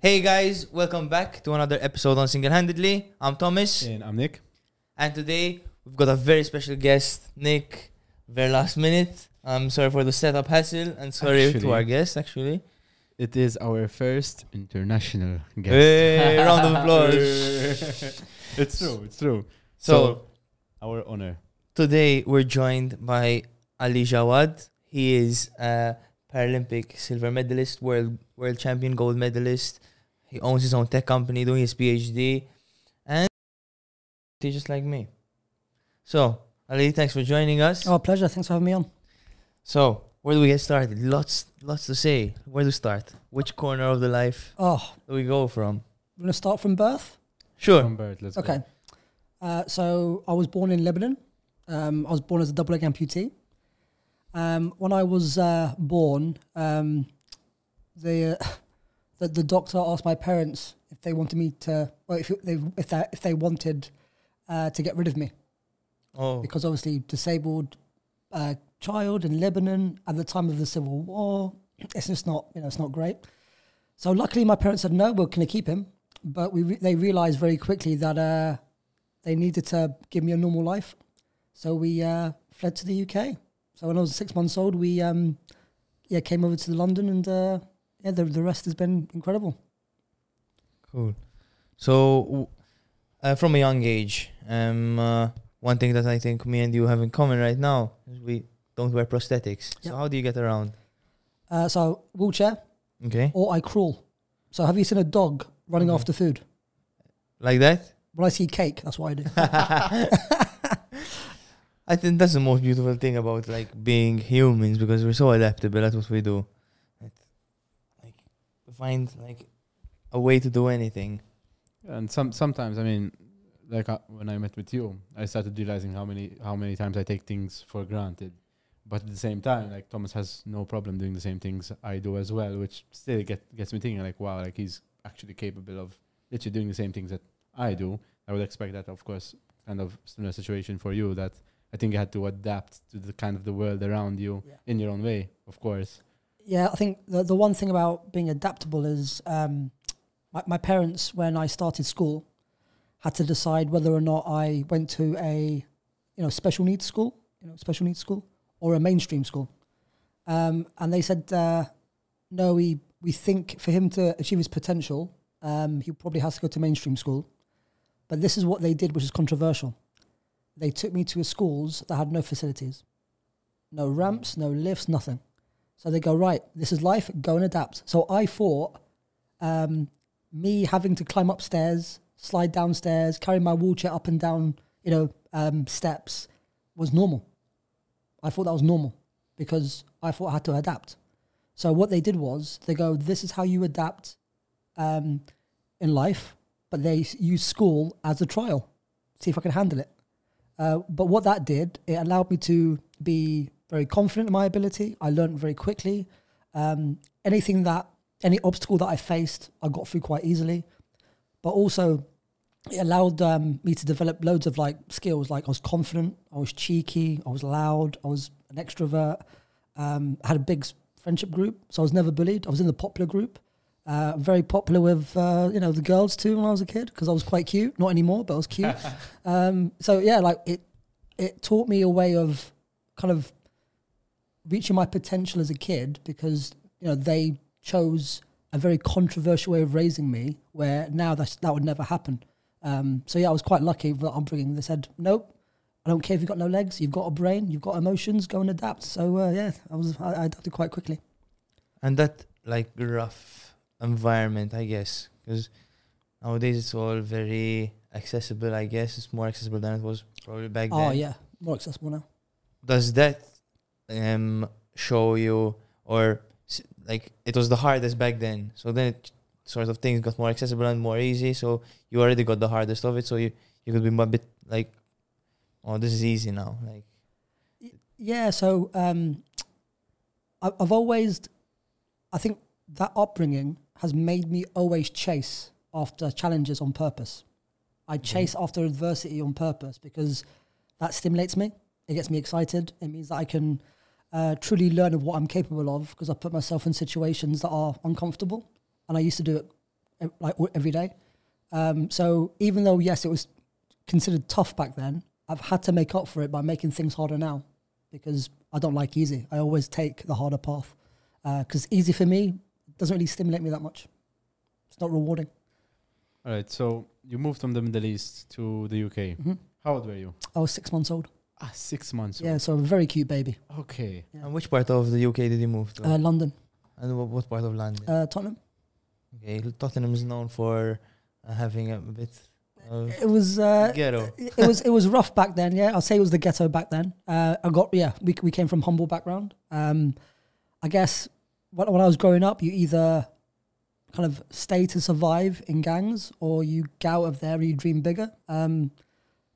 Hey guys, welcome back to another episode on Single Handedly. I'm Thomas, And I'm Nick. and today we've got a very special guest, Nick. Very last minute. I'm sorry for the setup hassle, and sorry to our guest. Actually, It is our first international guest. hey, round of applause. it's true, it's true. So Our honor. today we're joined by Ali Jawad. He is a Paralympic silver medalist, world world champion, gold medalist. He owns his own tech company, doing his PhD, and he's just like me. So, Ali, thanks for joining us. Oh, pleasure. Thanks for having me on. So, where do we get started? Lots, lots to say. Where to start? Which corner of the life Oh, do we go from? we're going to start from birth. Sure. From birth, let's Okay. go. Uh, so I was born in Lebanon. Um, I was born as a double leg amputee. Um, when I was uh, born, um, the, uh, the the doctor asked my parents if they wanted me to, well, if they if they if they wanted uh, to get rid of me Oh, because obviously disabled uh, child in Lebanon at the time of the civil war. It's just not, you know, it's not great. So luckily, my parents said no, we're going to keep him. But we re- they realized very quickly that uh, they needed to give me a normal life. So we uh, fled to the UK. So when I was six months old, we um, yeah came over to London, and uh, yeah, the the rest has been incredible. cool. So, uh, from a young age, um, uh, one thing that I think me and you have in common right now is we don't wear prosthetics. So, how do you get around? Uh, so wheelchair Okay, or I crawl. So have you seen a dog running Mhm. after food? like that. When I see cake, that's what I do. I think that's the most beautiful thing about like being humans because we're so adaptable. That's what we do. It, like we find like a way to do anything. And some sometimes, I mean, like uh, when I met with you, I started realizing how many how many times I take things for granted. But at the same time, like Thomas has no problem doing the same things I do as well, which still get gets me thinking like, wow, like he's actually capable of literally doing the same things that I do. I would expect that, of course, kind of similar situation for you that I think you had to adapt to the kind of the world around you Yeah. in your own way, of course. Yeah, I think the the one thing about being adaptable is um, my, my parents, when I started school, had to decide whether or not I went to a you know special needs school, you know special needs school, or a mainstream school. Um, and they said, uh, no, we we think for him to achieve his potential, um, he probably has to go to mainstream school. But this is what they did, which is controversial. They took me to schools that had no facilities, no ramps, no lifts, nothing. So they go, right, this is life, go and adapt. So I thought um, me having to climb upstairs, slide downstairs, carry my wheelchair up and down, you know, um, steps was normal. I thought that was normal because I thought I had to adapt. So what they did was they go, this is how you adapt um, in life, but they use school as a trial, see if I can handle it. Uh, but what that did, it allowed me to be very confident in my ability. I learned very quickly. Um, anything that, any obstacle that I faced, I got through quite easily. But also, it allowed um, me to develop loads of like skills. Like I was confident, I was cheeky, I was loud, I was an extrovert. Um, I had a big friendship group, so I was never bullied. I was in the popular group. Uh, very popular with uh, you know the girls too when I was a kid because I was quite cute. Not anymore, but I was cute. um, so yeah, like it it taught me a way of kind of reaching my potential as a kid because you know they chose a very controversial way of raising me where now that's, that would never happen. Um, so yeah, I was quite lucky that I'm bringing. They said, nope, I don't care if you've got no legs, you've got a brain, you've got emotions, go and adapt. So uh, yeah, I was I, I adapted quite quickly. And that like rough environment, I guess, because nowadays it's all very accessible. I guess it's more accessible than it was probably back then. Oh yeah, more accessible now. Does that um show you or like it was the hardest back then? So then it sort of things got more accessible and more easy. So you already got the hardest of it. So you you could be a bit like, oh, this is easy now. Like Yeah, so um, I, I've always, I think that upbringing has made me always chase after challenges on purpose. I chase after adversity on purpose because that stimulates me. It gets me excited. It means that I can uh, truly learn of what I'm capable of because I put myself in situations that are uncomfortable, and I used to do it like every day. Um, so even though yes, it was considered tough back then, I've had to make up for it by making things harder now because I don't like easy. I always take the harder path because easy for me doesn't really stimulate me that much. It's not rewarding. All right. So you moved from the Middle East to the UK. hmm How old were you? I was six months old. Ah, six months. Yeah, so a very cute baby. Okay. Yeah. And which part of the UK did you move to? Uh, London, and what, what part of London? uh, Tottenham. okay, Tottenham is known for uh, having a bit It was uh, ghetto. it it was it was rough back then. Yeah, I'll say it was the ghetto back then. Uh, I got yeah, we we came from humble background. Um, I guess when, when I was growing up, you either kind of stay to survive in gangs, or you get out of there and you dream bigger. Um,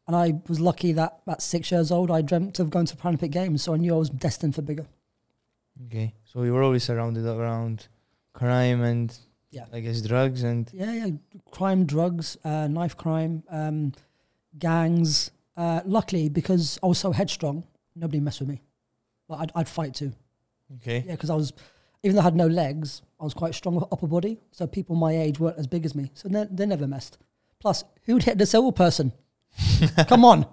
and I was lucky that at six years old, I dreamt of going to Paralympic Games, so I knew I was destined for bigger. Okay, so you were always surrounded around crime and Yeah. I guess drugs and Yeah, yeah, crime, drugs, uh, knife crime, um, gangs. Uh, luckily, because I was so headstrong, nobody messed with me. Like I'd, I'd fight too. okay. Yeah, because I was, even though I had no legs, I was quite strong upper body. So people my age weren't as big as me. So they, they never messed. Plus, who'd hit a disabled person? Come on.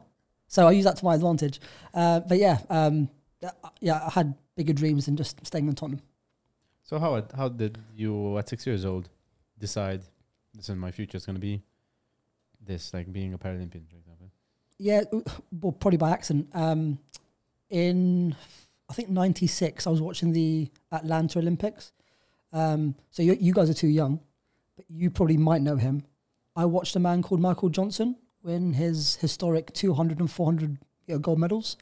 So I use that to my advantage. Uh, but yeah, um, yeah, I had bigger dreams than just staying in Tottenham. So how how did you at six years old decide this is my future is going to be this like being a Paralympian, for example? Yeah, well, probably by accident. Um, in I think '96, I was watching the Atlanta Olympics. Um, so you, you guys are too young, but you probably might know him. I watched a man called Michael Johnson win his historic 200 and 400 you know, gold medals,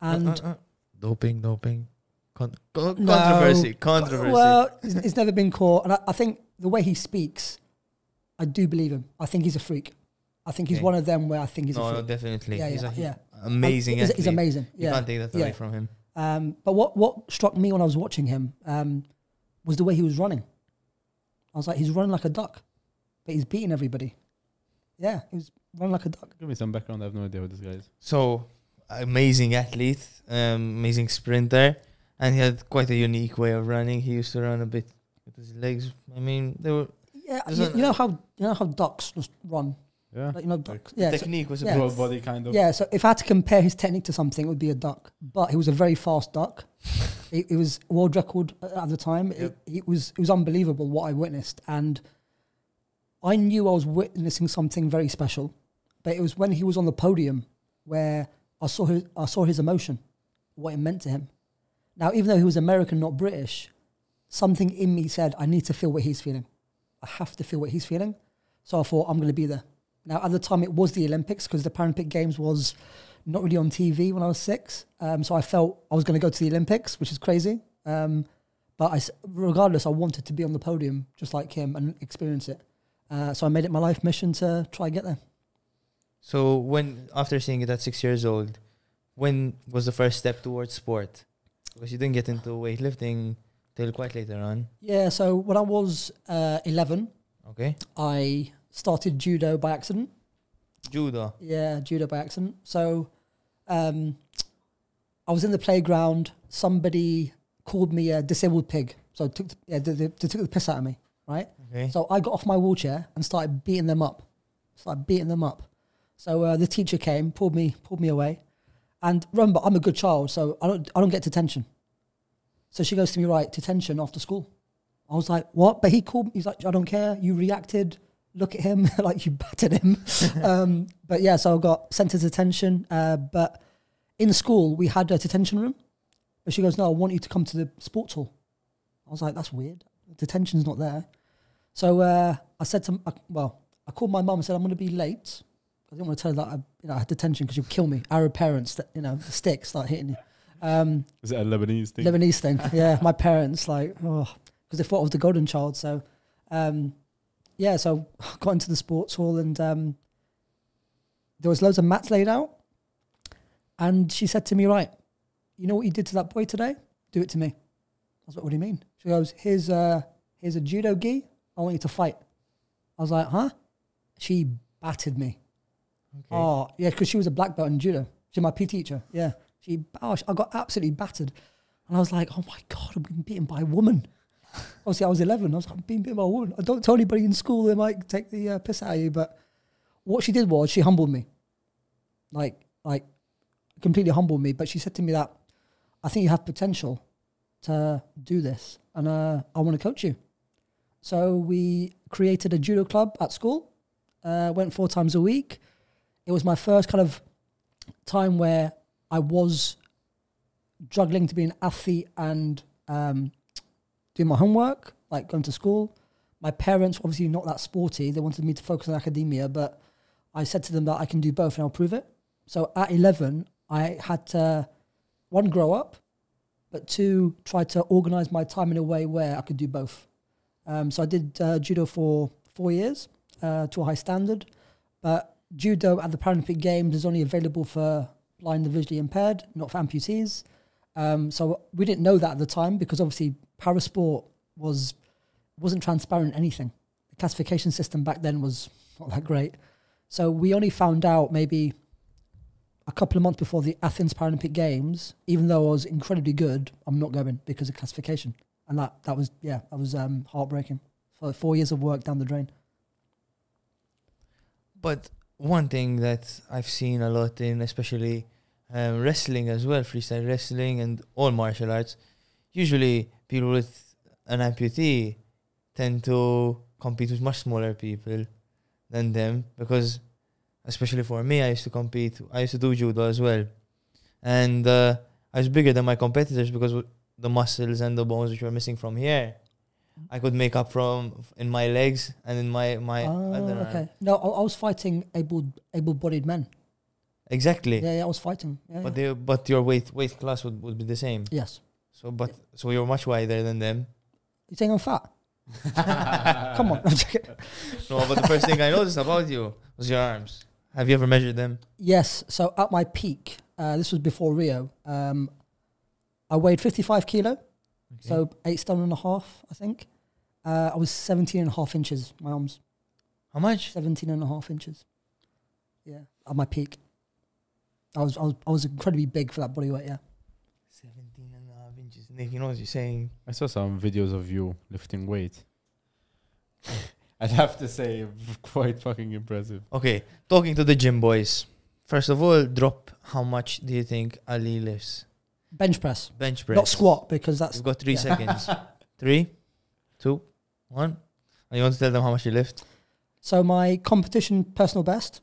and Uh, uh, uh. doping, doping, Con- co- No. controversy, controversy. well, he's, never been caught. And I, I think the way he speaks, I do believe him. I think he's a freak. I think he's Okay. one of them where I think he's no, a no, freak. definitely. Yeah, he's yeah, a yeah. amazing. He's, he's amazing. You can't take that yeah. away from him. Um, but what, what struck me when I was watching him um, was the way he was running. I was like, he's running like a duck, but he's beating everybody. Yeah, he was running like a duck. Give me some background. I have no idea who this guy is. So amazing athlete, um, amazing sprinter, and he had quite a unique way of running. He used to run a bit with his legs. I mean, they were Yeah, you, you know how you know how ducks just run. Yeah. Like, you know, ducks. Yeah, the so, technique was a yeah. Broad body kind of. yeah. So if I had to compare his technique to something, it would be a duck. But he was a very fast duck. it, it was world record at the time. Yep. It, it was it was unbelievable what I witnessed, and I knew I was witnessing something very special. But it was when he was on the podium where I saw his I saw his emotion, what it meant to him. Now, even though he was American, not British, something in me said I need to feel what he's feeling. I have to feel what he's feeling. So I thought I'm going to be there. Now, at the time, it was the Olympics because the Paralympic Games was not really on TV when I was six. Um, so I felt I was going to go to the Olympics, which is crazy. Um, but I regardless, I wanted to be on the podium just like him and experience it. Uh, so I made it my life mission to try and get there. So when after seeing it at six years old, when was the first step towards sport? Because you didn't get into weightlifting till quite later on. Yeah. So when I was uh, 11, Okay, I started judo by accident. judo. Yeah, judo by accident. So um, I was in the playground. Somebody called me a disabled pig. So took the, yeah, they, they, they took the piss out of me, right? Okay, So I got off my wheelchair and started beating them up. Started beating them up. So uh, the teacher came, pulled me, pulled me away. And remember, I'm a good child, so I don't, I don't get detention. So she goes to me, right, detention after school. I was like, what? But he called me. He's like, I don't care. You reacted. Look at him, like you battered him. um, but yeah, so I got sent to detention. Uh, but in school, we had a detention room. But she goes, no, I want you to come to the sports hall. I was like, that's weird. Detention's not there. So uh, I said to, well, I called my mum and said I'm going to be late. I didn't want to tell her that I, you know, I had detention because you'll kill me. Arab parents, that you know, the sticks start hitting you. Um, Is it a Lebanese thing? Lebanese thing, yeah. My parents like, oh, because they thought I was the golden child. So, um, yeah. So I got into the sports hall and um, there was loads of mats laid out, and she said to me, "Right, you know what you did to that boy today? Do it to me." I was like, "What do you mean?" She goes, "Here's a here's a judo gi. I want you to fight." I was like, "Huh?" She battered me. Okay. Oh, yeah, because she was a black belt in judo. She's my PT teacher. Yeah. She, oh, I got absolutely battered. And I was like, oh my God, I'm being beaten by a woman. Obviously, I was 11. I was like, I'm being beaten by a woman. I don't tell anybody in school they might take the uh, piss out of you. But what she did was she humbled me, like like completely humbled me. But she said to me that I think you have potential to do this, and uh, I want to coach you. So we created a judo club at school. Uh, went four times a week. It was my first kind of time where I was juggling to be an athlete and um, doing my homework, like going to school. My parents, obviously not that sporty, they wanted me to focus on academia, but I said to them that I can do both and I'll prove it. So at 11, I had to, one, grow up, but two, try to organize my time in a way where I could do both. Um, so I did uh, judo for four years uh, to a high standard, but judo at the Paralympic Games is only available for blind and visually impaired, not for amputees. Um, so we didn't know that at the time because obviously parasport was wasn't transparent anything. The classification system back then was not that great. So we only found out maybe a couple of months before the Athens Paralympic Games, even though I was incredibly good, I'm not going because of classification. And that, that was, yeah, that was um, heartbreaking. For four years of work down the drain. But one thing that I've seen a lot in, especially um, wrestling as well, freestyle wrestling and all martial arts, usually people with an amputee tend to compete with much smaller people than them because, especially for me, I used to compete. I used to do judo as well, and uh, I was bigger than my competitors because the muscles and the bones which were missing from here, I could make up from in my legs and in my my Oh, arm. okay. No, I, I was fighting able able-bodied men. Exactly. Yeah, yeah, I was fighting. Yeah, But yeah. they, but your weight weight class would, would be the same. Yes. So but so you're much wider than them. You think I'm fat? Come on. No, but the first thing I noticed about you was your arms. Have you ever measured them? Yes. So at my peak, uh, this was before Rio. Um, I weighed 55 kilo, so eight stone and a half, I think. Uh, I was 17 and a half inches, my arms. how much? 17 and a half inches. Yeah, at my peak. I was, I was, I was incredibly big for that body weight, yeah. 17 and a half inches. Nick, you know what you're saying? I saw some videos of you lifting weight. I'd have to say, quite fucking impressive. Okay, talking to the gym boys. First of all, drop how much do you think Ali lifts? Bench press, Bench press. not squat, because that's You've got three yeah. seconds. Three, two, one. And you want to tell them how much you lift? So my competition personal best,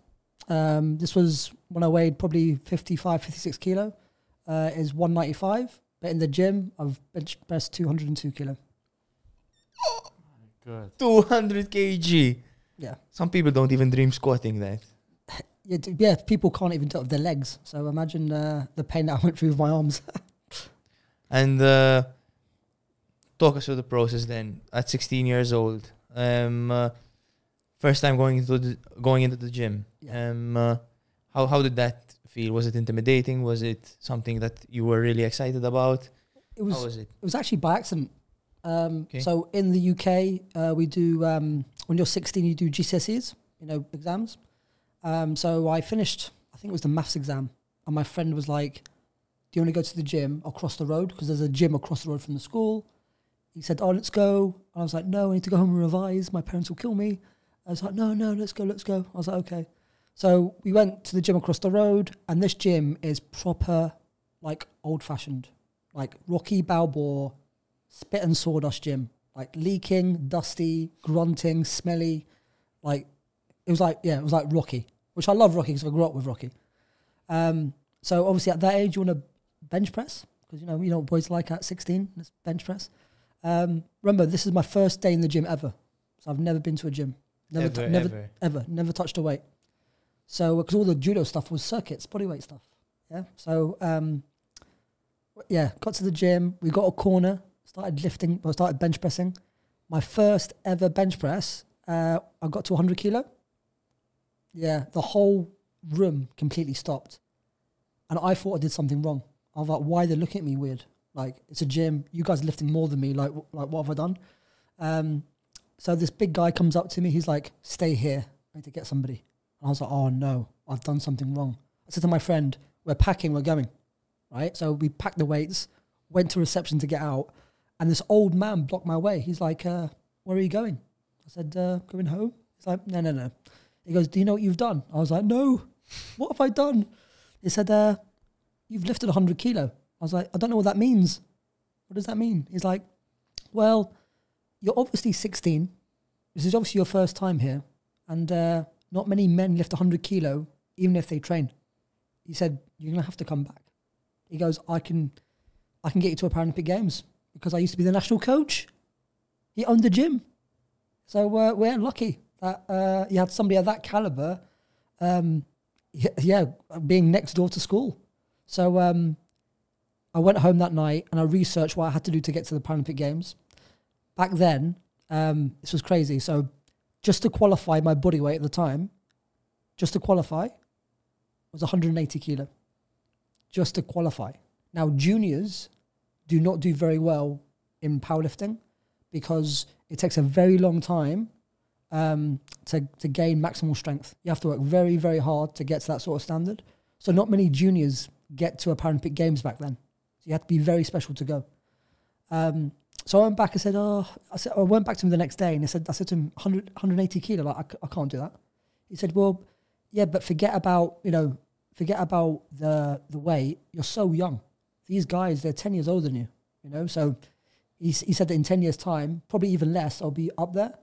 um, this was when I weighed probably 55, 56 kilo, uh, is 195. But in the gym, I've bench pressed 202 kilo. Good. 200 kg. Yeah. Some people don't even dream squatting that. Yeah, yeah, people can't even it with their legs. So imagine uh, the pain that I went through with my arms. And uh, talk us through the process then. At 16 years old, um, uh, first time going into the going into the gym. Yeah. Um, uh, how how did that feel? Was it intimidating? Was it something that you were really excited about? It was how was it? It was actually by accident. Um, So in the UK, uh, we do um, when you're 16, you do GCSEs, you know, exams. Um, so I finished, I think it was the maths exam, and my friend was like, "Do you want to go to the gym across the road? Because there's a gym across the road from the school." He said, "Oh, let's go." And I was like, "No, I need to go home and revise. My parents will kill me." I was like, "No, no, let's go, let's go." I was like, "Okay." So we went to the gym across the road, and this gym is proper, like old-fashioned, like Rocky Balboa spit and sawdust gym, like leaking, dusty, grunting, smelly, like it was like yeah, it was like Rocky, which I love Rocky because I grew up with Rocky. Um, so obviously at that age you want to bench press because you know you know what boys like at sixteen, let's bench press. Um, remember, this is my first day in the gym ever, so I've never been to a gym, never, ever, never, ever. ever, never touched a weight. So because all the judo stuff was circuits, body weight stuff. Yeah. So um, yeah, got to the gym. We got a corner. Started lifting. I started bench pressing. My first ever bench press. Uh, I got to 100 kilo. Yeah, the whole room completely stopped, and I thought I did something wrong. I was like, "Why are they looking at me weird? Like it's a gym. You guys are lifting more than me. Like, like what have I done?" Um, so this big guy comes up to me. He's like, "Stay here. I need to get somebody." And I was like, "Oh no, I've done something wrong." I said to my friend, "We're packing. We're going." Right. So we packed the weights, went to reception to get out, and this old man blocked my way. He's like, uh, "Where are you going?" I said, uh, "Going home." He's like, "No, no, no." He goes, "Do you know what you've done?" I was like, "No, what have I done?" He said, uh, "You've lifted 100 kilo." I was like, "I don't know what that means. What does that mean?" He's like, "Well, you're obviously 16. This is obviously your first time here, and uh, not many men lift 100 kilo, even if they train." He said, "You're gonna have to come back." He goes, "I can, I can get you to a Paralympic Games because I used to be the national coach. He owned the gym, so uh, we're lucky that uh, you had somebody of that caliber. Um, yeah, being next door to school. So um, I went home that night and I researched what I had to do to get to the Paralympic Games. Back then, um, this was crazy. So just to qualify my body weight at the time, just to qualify, was 180 kilo. Just to qualify. Now juniors do not do very well in powerlifting because it takes a very long time um, to, to gain maximal strength. You have to work very, very hard to get to that sort of standard. So not many juniors get to a Paralympic Games back then. So you have to be very special to go. Um, so I went back and said, oh, I, said, I went back to him the next day and I said, I said to him, 100, 180 kilo, like, I, I can't do that. He said, well, yeah, but forget about, you know, forget about the, the weight. You're so young. These guys, they're 10 years older than you, you know? So he, he said that in 10 years time, probably even less, I'll be up there.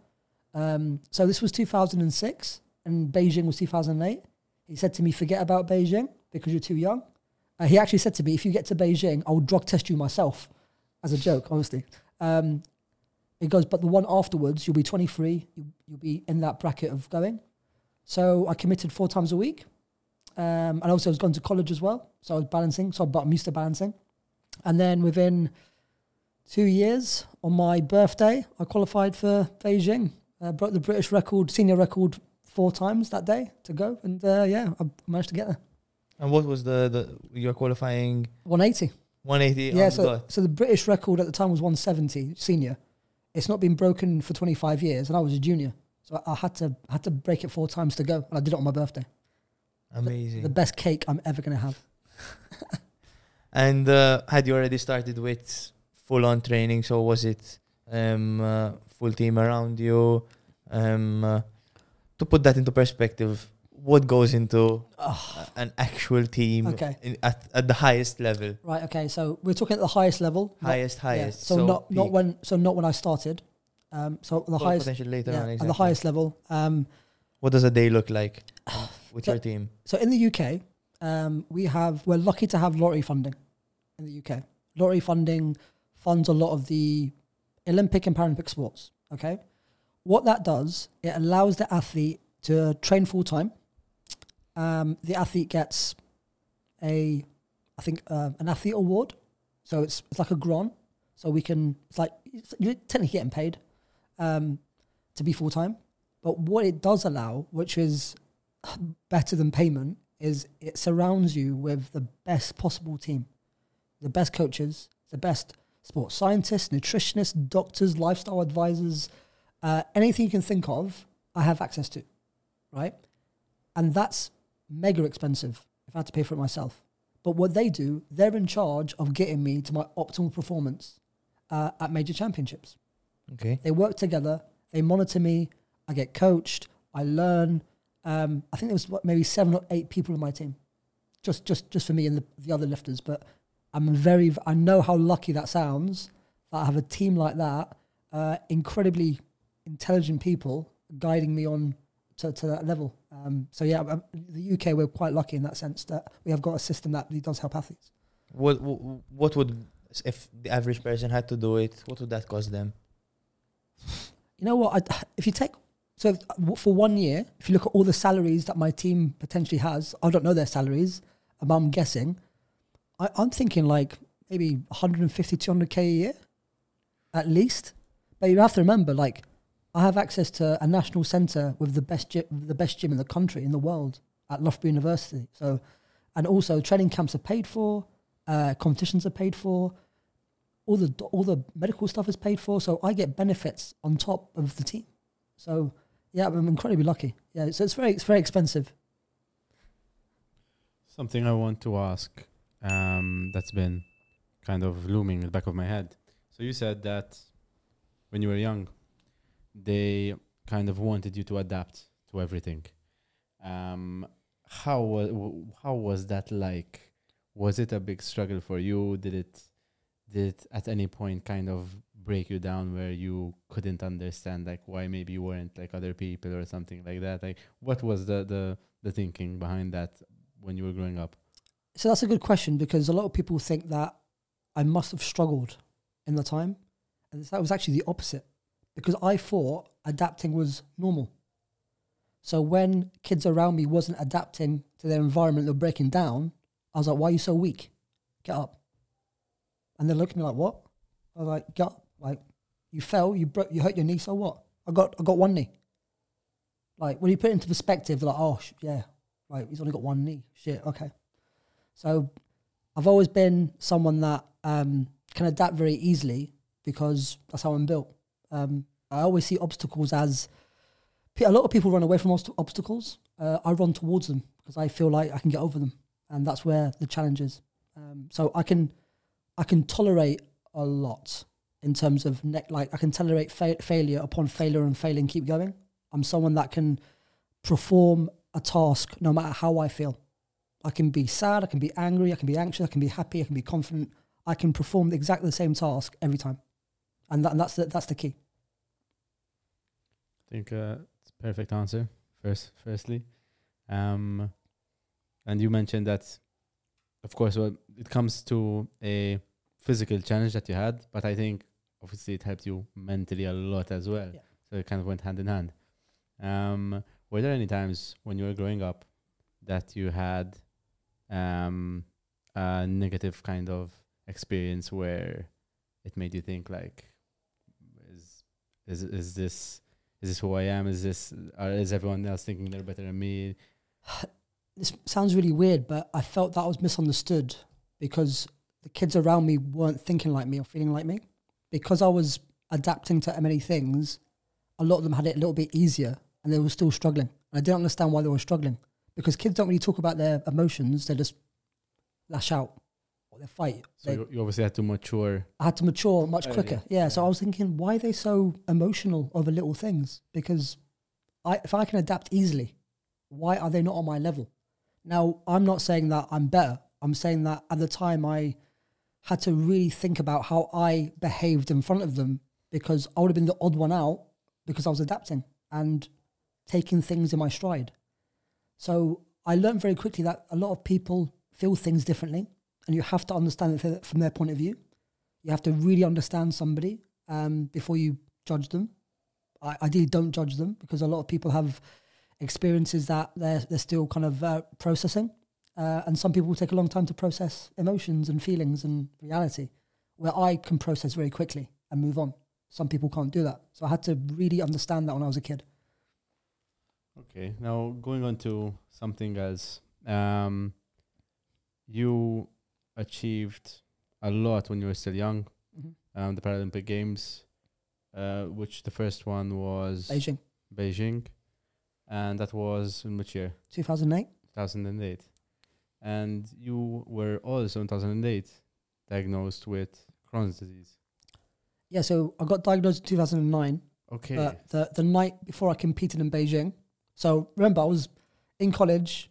Um, so this was 2006 and Beijing was 2008. He said to me, forget about Beijing because you're too young. Uh, he actually said to me, if you get to Beijing, I'll drug test you myself as a joke, honestly. Um, he goes, but the one afterwards, you'll be 23, you, you'll be in that bracket of going. So I committed four times a week. Um, and also I was going to college as well. So I was balancing. So I'm used to balancing. And then within two years, on my birthday, I qualified for Beijing. Uh, broke the British record, senior record, four times that day to go. And uh, yeah, I managed to get there. And what was the, the you're qualifying 180. 180 Yeah, so, dot. so the British record at the time was 170 senior. It's not been broken for 25 years, and I was a junior, so I, I had to had to break it four times to go, and I did it on my birthday. Amazing. The best cake I'm ever going to have. and uh, had you already started with full on training? So was it um, uh, full team around you? Um, uh, to put that into perspective, what goes into Oh, an actual team Okay. in, at, at the highest level? right. Okay. So we're talking at the highest level. not- highest, yeah, highest. So, not not when so not when I started. Um, so the Well, highest potentially later yeah, on. at the highest level. Um, What does a day look like with So- your team? So in the UK, um, we have we're lucky to have lottery funding in the UK. Lottery funding funds a lot of the Olympic and Paralympic sports. Okay, what that does, it allows the athlete to train full time. Um, the athlete gets a, I think, uh, an athlete award. So it's it's like a grant. So we can it's like it's, you're technically getting paid um, to be full time. But what it does allow, which is better than payment is it surrounds you with the best possible team, the best coaches, the best sports scientists, nutritionists, doctors, lifestyle advisors, uh, anything you can think of, I have access to, right? And that's mega expensive if I had to pay for it myself. But what they do, they're in charge of getting me to my optimal performance uh, at major championships. Okay. They work together. They monitor me. I get coached. I learn. Um, I think there was what, maybe seven or eight people in my team, just just just for me and the, the other lifters. But I'm very. I know how lucky that sounds that I have a team like that. Uh, incredibly intelligent people guiding me on to, to that level. Um, so yeah, um, the UK we're quite lucky in that sense that we have got a system that really does help athletes. What what what would if the average person had to do it? What would that cost them? you know what? I, if you take so if- for one year, if you look at all the salaries that my team potentially has, I don't know their salaries, but I'm guessing. I, I'm thinking like maybe 150, 200k a year, at least. But you have to remember, like, I have access to a national centre with the best gy- the best gym in the country, in the world, at Loughborough University. So, and also training camps are paid for, uh, competitions are paid for, all the all the medical stuff is paid for, so I get benefits on top of the team. So yeah, I'm incredibly lucky. Yeah, so it's very it's very expensive. Something I want to ask um, that's been kind of looming in the back of my head. So you said that when you were young, they kind of wanted you to adapt to everything. Um, how was how was that like? Was it a big struggle for you? Did it did it at any point kind of break you down where you couldn't understand like why maybe you weren't like other people or something like that? Like what was the the the thinking behind that when you were growing up? So that's a good question because a lot of people think that I must have struggled in the time, and that was actually the opposite because I thought adapting was normal. So when kids around me wasn't adapting to their environment, they're breaking down. I was like, "Why are you so weak? Get up!" And they looked at me like, "What?" I was like, "Get up! Like, you fell, you broke, you hurt your knee. So what? I got, I got one knee. Like when you put it into perspective, like, "Oh, yeah, like he's only got one knee. Shit, okay." So I've always been someone that um, can adapt very easily because that's how I'm built. Um, I always see obstacles as a lot of people run away from obst- obstacles. Uh, I run towards them because I feel like I can get over them, and that's where the challenge is. Um, so I can I can tolerate a lot in terms of. Like I can tolerate fa- failure upon failure and failing, keep going. I'm someone that can perform a task no matter how I feel. I can be sad, I can be angry, I can be anxious, I can be happy, I can be confident. I can perform exactly the same task every time, and, that, and that's the, that's the key. I think uh, it's a perfect answer. First, firstly, um, and you mentioned that, of course, well, it comes to a physical challenge that you had, but I think obviously it helped you mentally a lot as well. Yeah. So it kind of went hand in hand. Um, were there any times when you were growing up that you had um, a negative kind of experience where it made you think like, is is is this is this who I am? Is this or is everyone else thinking they're better than me? This sounds really weird, but I felt that I was misunderstood because the kids around me weren't thinking like me or feeling like me. Because I was adapting to many things, a lot of them had it a little bit easier and they were still struggling. And I didn't understand why they were struggling because kids don't really talk about their emotions, they just lash out or they fight. So They- you, you obviously had to mature. I had to mature much Earlier, quicker. Yeah, so. I was thinking, why are they so emotional over little things? Because I, if I can adapt easily, why are they not on my level? Now, I'm not saying that I'm better. I'm saying that at the time I had to really think about how I behaved in front of them because I would have been the odd one out because I was adapting and taking things in my stride. So I learned very quickly that a lot of people feel things differently, and you have to understand it from their point of view. You have to really understand somebody um, before you judge them. I ideally don't judge them because a lot of people have experiences that they're they're still kind of uh, processing, uh, and some people will take a long time to process emotions and feelings and reality. Where I can process very quickly and move on. Some people can't do that, so I had to really understand that when I was a kid. Okay, now going on to something else. Um, you achieved a lot when you were still young. Mhm. Um, the Paralympic Games, uh, which the first one was Beijing, Beijing, and that was in which year? 2008. 2008. And you were also in 2008 diagnosed with Crohn's disease. Yeah, so I got diagnosed in 2009. Okay. uh, the the night before I competed in Beijing. So remember, I was in college.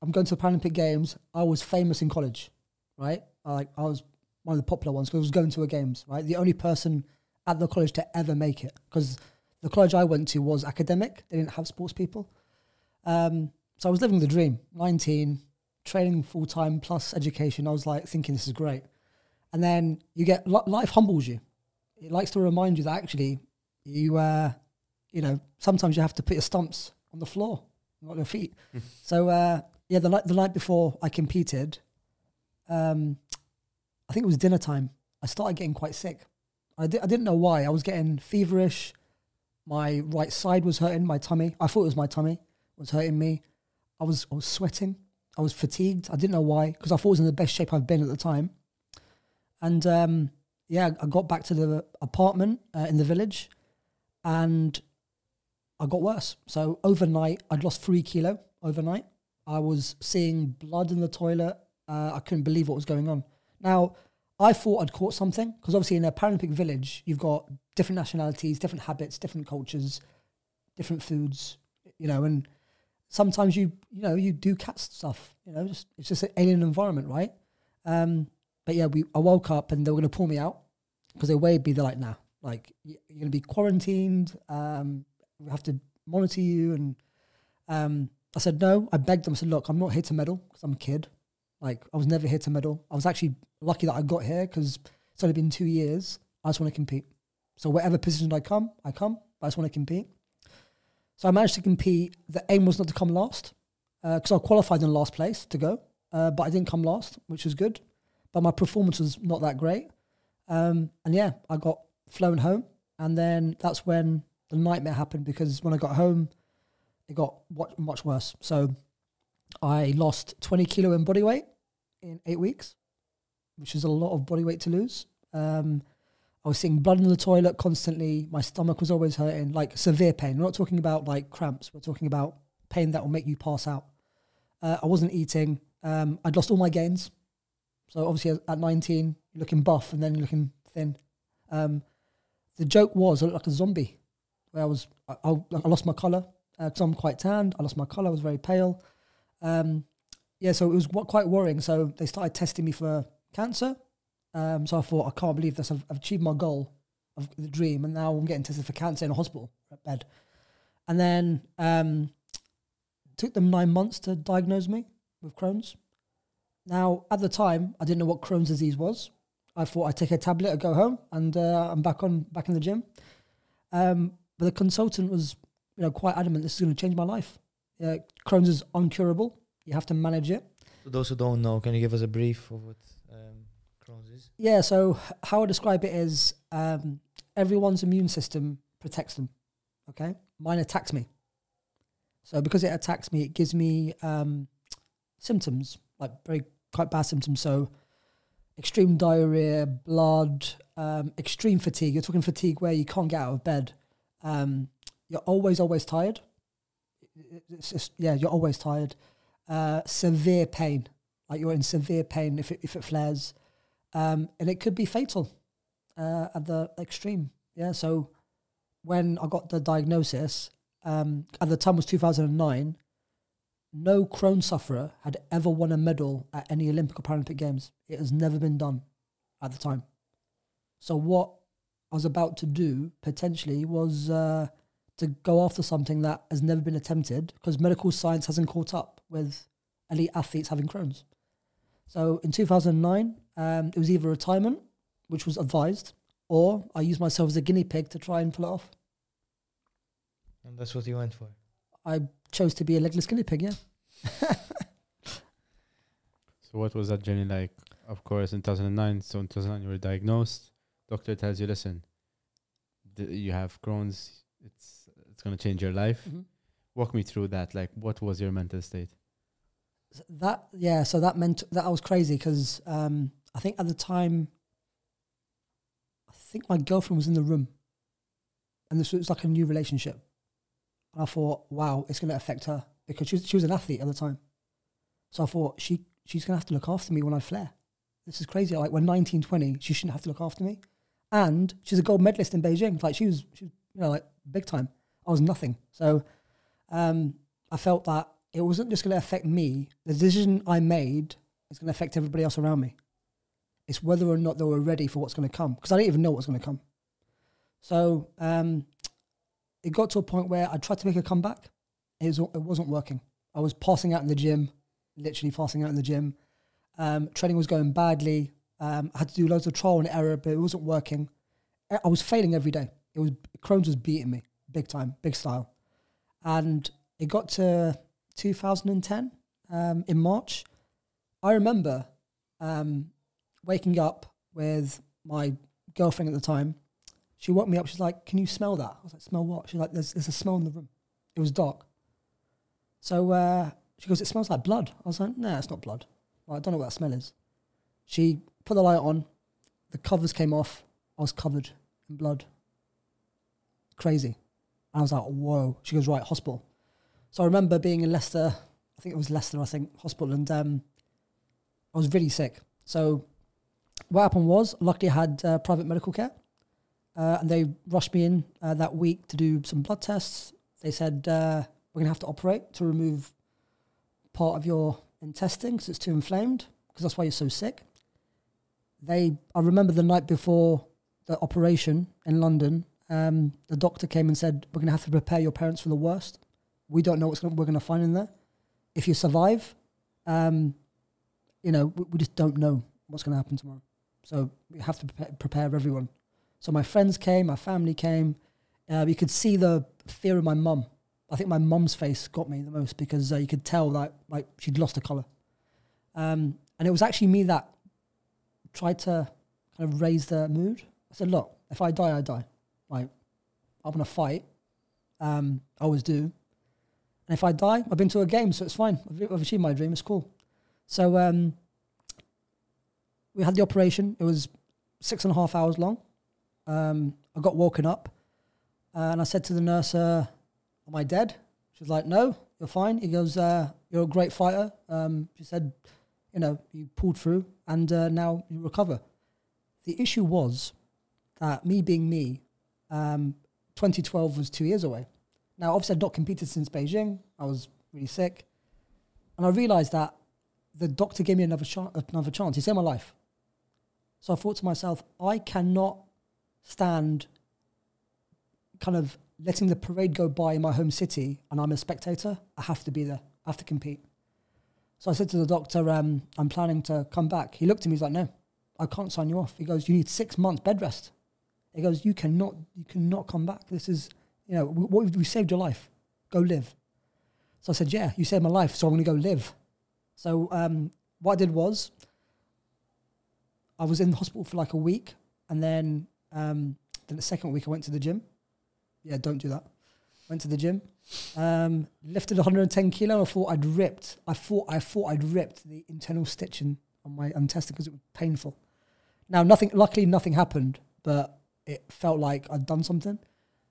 I'm going to the Paralympic Games. I was famous in college, right? I, like I was one of the popular ones because I was going to a games, right? The only person at the college to ever make it because the college I went to was academic. They didn't have sports people. Um, so I was living the dream. 19, training full time plus education. I was like thinking this is great. And then you get life humbles you. It likes to remind you that actually you uh you know sometimes you have to put your stumps on the floor not your feet. So uh yeah the night the night before i competed um i think it was dinner time i started getting quite sick. I, di- I didn't know why. I was getting feverish. My right side was hurting my tummy. I thought it was my tummy was hurting me. I was i was sweating. I was fatigued. I didn't know why because i thought I was in the best shape i've been at the time. And um yeah i got back to the apartment uh, in the village and I got worse. So overnight, I'd lost three kilo overnight. I was seeing blood in the toilet. Uh, I couldn't believe what was going on. Now, I thought I'd caught something because obviously in a Paralympic village, you've got different nationalities, different habits, different cultures, different foods, you know, and sometimes you, you know, you do cat stuff, you know, just, it's just an alien environment, right? Um, but yeah, we, I woke up and they were going to pull me out because they weighed me. They're like, nah, like you're going to be quarantined. Um, we have to monitor you. And um, I said, no, I begged them. I said, look, I'm not here to medal because I'm a kid. Like I was never here to medal. I was actually lucky that I got here because it's only been two years. I just want to compete. So whatever position I come, I come. I just want to compete. So I managed to compete. The aim was not to come last because I qualified in last place to go, uh, but I didn't come last, which was good. But my performance was not that great. Um, and yeah, I got flown home, and then that's when the nightmare happened because when I got home, it got much worse. So I lost 20 kilo in body weight in eight weeks, which is a lot of body weight to lose. Um, I was seeing blood in the toilet constantly. My stomach was always hurting, like severe pain. We're not talking about like cramps. We're talking about pain that will make you pass out. Uh, I wasn't eating. Um, I'd lost all my gains. So obviously at 19, you're looking buff and then looking thin. Um, the joke was I looked like a zombie. Where I was, I, I, lost my color because I'm quite tanned. I lost my color. I was very pale. Um, yeah, so it was wa- quite worrying. So they started testing me for cancer. Um, so I thought, I can't believe this. I've, I've achieved my goal of the dream, and now I'm getting tested for cancer in a hospital bed. And then um, took them nine months to diagnose me with Crohn's. Now, at the time, I didn't know what Crohn's disease was. I thought I'd take a tablet, I'd go home, and uh, I'm back on back in the gym. Um, but the consultant was, you know, quite adamant. This is going to change my life. Uh, Crohn's is uncurable. You have to manage it. For those who don't know, can you give us a brief of what um, Crohn's is? Yeah. So how I describe it is, um, everyone's immune system protects them. Okay, mine attacks me. So because it attacks me, it gives me um, symptoms like very quite bad symptoms. So extreme diarrhea, blood, um, extreme fatigue. You're talking fatigue where you can't get out of bed. Um, you're always always tired. It's just yeah, you're always tired. Uh, severe pain, like you're in severe pain if it, if it flares, um, and it could be fatal uh, at the extreme. Yeah, so when I got the diagnosis, um, at the time was 2009, no Crohn sufferer had ever won a medal at any Olympic or Paralympic Games. It has never been done at the time. So what I was about to do potentially was uh, to go after something that has never been attempted because medical science hasn't caught up with elite athletes having Crohn's. So in 2009, um, it was either retirement, which was advised, or I used myself as a guinea pig to try and pull it off. And that's what you went for. I chose to be a legless guinea pig, yeah. So what was that journey like? Of course, in 2009, so in 2009 you were diagnosed. Doctor tells you, listen, th- you have Crohn's. It's it's gonna change your life. Mhm. Walk me through that. Like, what was your mental state? So that yeah, so that meant that I was crazy because um, I think at the time, I think my girlfriend was in the room, and this was like a new relationship. And I thought, wow, it's going to affect her because she was, she was an athlete at the time. So I thought she she's going to have to look after me when I flare. This is crazy. Like when 19, 20, she shouldn't have to look after me. And she's a gold medalist in Beijing. Like she was, she was you know, like big time. I was nothing. So um, I felt that it wasn't just going to affect me. The decision I made is going to affect everybody else around me. It's whether or not they were ready for what's going to come because I didn't even know what's going to come. So um, it got to a point where I tried to make a comeback. It, was, it wasn't working. I was passing out in the gym, literally passing out in the gym. Um, training was going badly. Um, I had to do loads of trial and error, but it wasn't working. I was failing every day. It was Crohn's was beating me big time, big style. And it got to 2010 um, in March. I remember um, waking up with my girlfriend at the time. She woke me up. She's like, "Can you smell that?" I was like, "Smell what?" She's like, "There's, there's a smell in the room." It was dark. So uh, she goes, "It smells like blood." I was like, "No, it's not blood." Well, I don't know what that smell is. She put the light on. The covers came off. I was covered in blood. Crazy. I was like, "Whoa!" She goes, "Right, hospital." So I remember being in Leicester. I think it was Leicester. I think hospital, and um, I was really sick. So what happened was, luckily, I had uh, private medical care, uh, and they rushed me in uh, that week to do some blood tests. They said uh, we're gonna have to operate to remove part of your intestine because it's too inflamed, because that's why you're so sick. They, I remember the night before the operation in London, um, the doctor came and said we're gonna have to prepare your parents for the worst. We don't know gonna, we're gonna find in there. If you survive, um, you know, we, we just don't know what's gonna happen tomorrow. So we have to prepare, prepare everyone. So my friends came, my family came. Uh, you could see the fear of my mum. I think my mum's face got me the most because uh, you could tell that like she'd lost her color. Um, and it was actually me that tried to kind of raise the mood. I said, "Look, if I die, I die. Like I'm gonna fight. Um, I always do. And if I die, I've been to a game, so it's fine. I've, I've achieved my dream. It's cool. So um, we had the operation. It was six and a half hours long. Um, I got woken up, uh, and I said to the nurse, uh, "Am I dead?" She's like, "No, you're fine." He goes, uh, "You're a great fighter." Um, she said, "You know, you pulled through, and uh, now you recover." The issue was that me being me, um, 2012 was two years away. Now, obviously, I'd not competed since Beijing. I was really sick, and I realized that the doctor gave me another chance. Another chance. He saved my life. So I thought to myself, I cannot stand kind of letting the parade go by in my home city and I'm a spectator. I have to be there. I have to compete. So I said to the doctor, um, I'm planning to come back. He looked at me, he's like, no, I can't sign you off. He goes, you need six months bed rest. He goes, you cannot, you cannot come back. This is, you know, we, we, saved your life. Go live. So I said, yeah, you saved my life, so I'm going to go live. So um, what I did was, I was in the hospital for like a week, and then um, then the second week I went to the gym. Yeah, don't do that. Went to the gym, um, lifted 110 kilo. I thought I'd ripped. I thought I thought I'd ripped the internal stitching on my intestine because it was painful. Now nothing. Luckily, nothing happened, but it felt like I'd done something.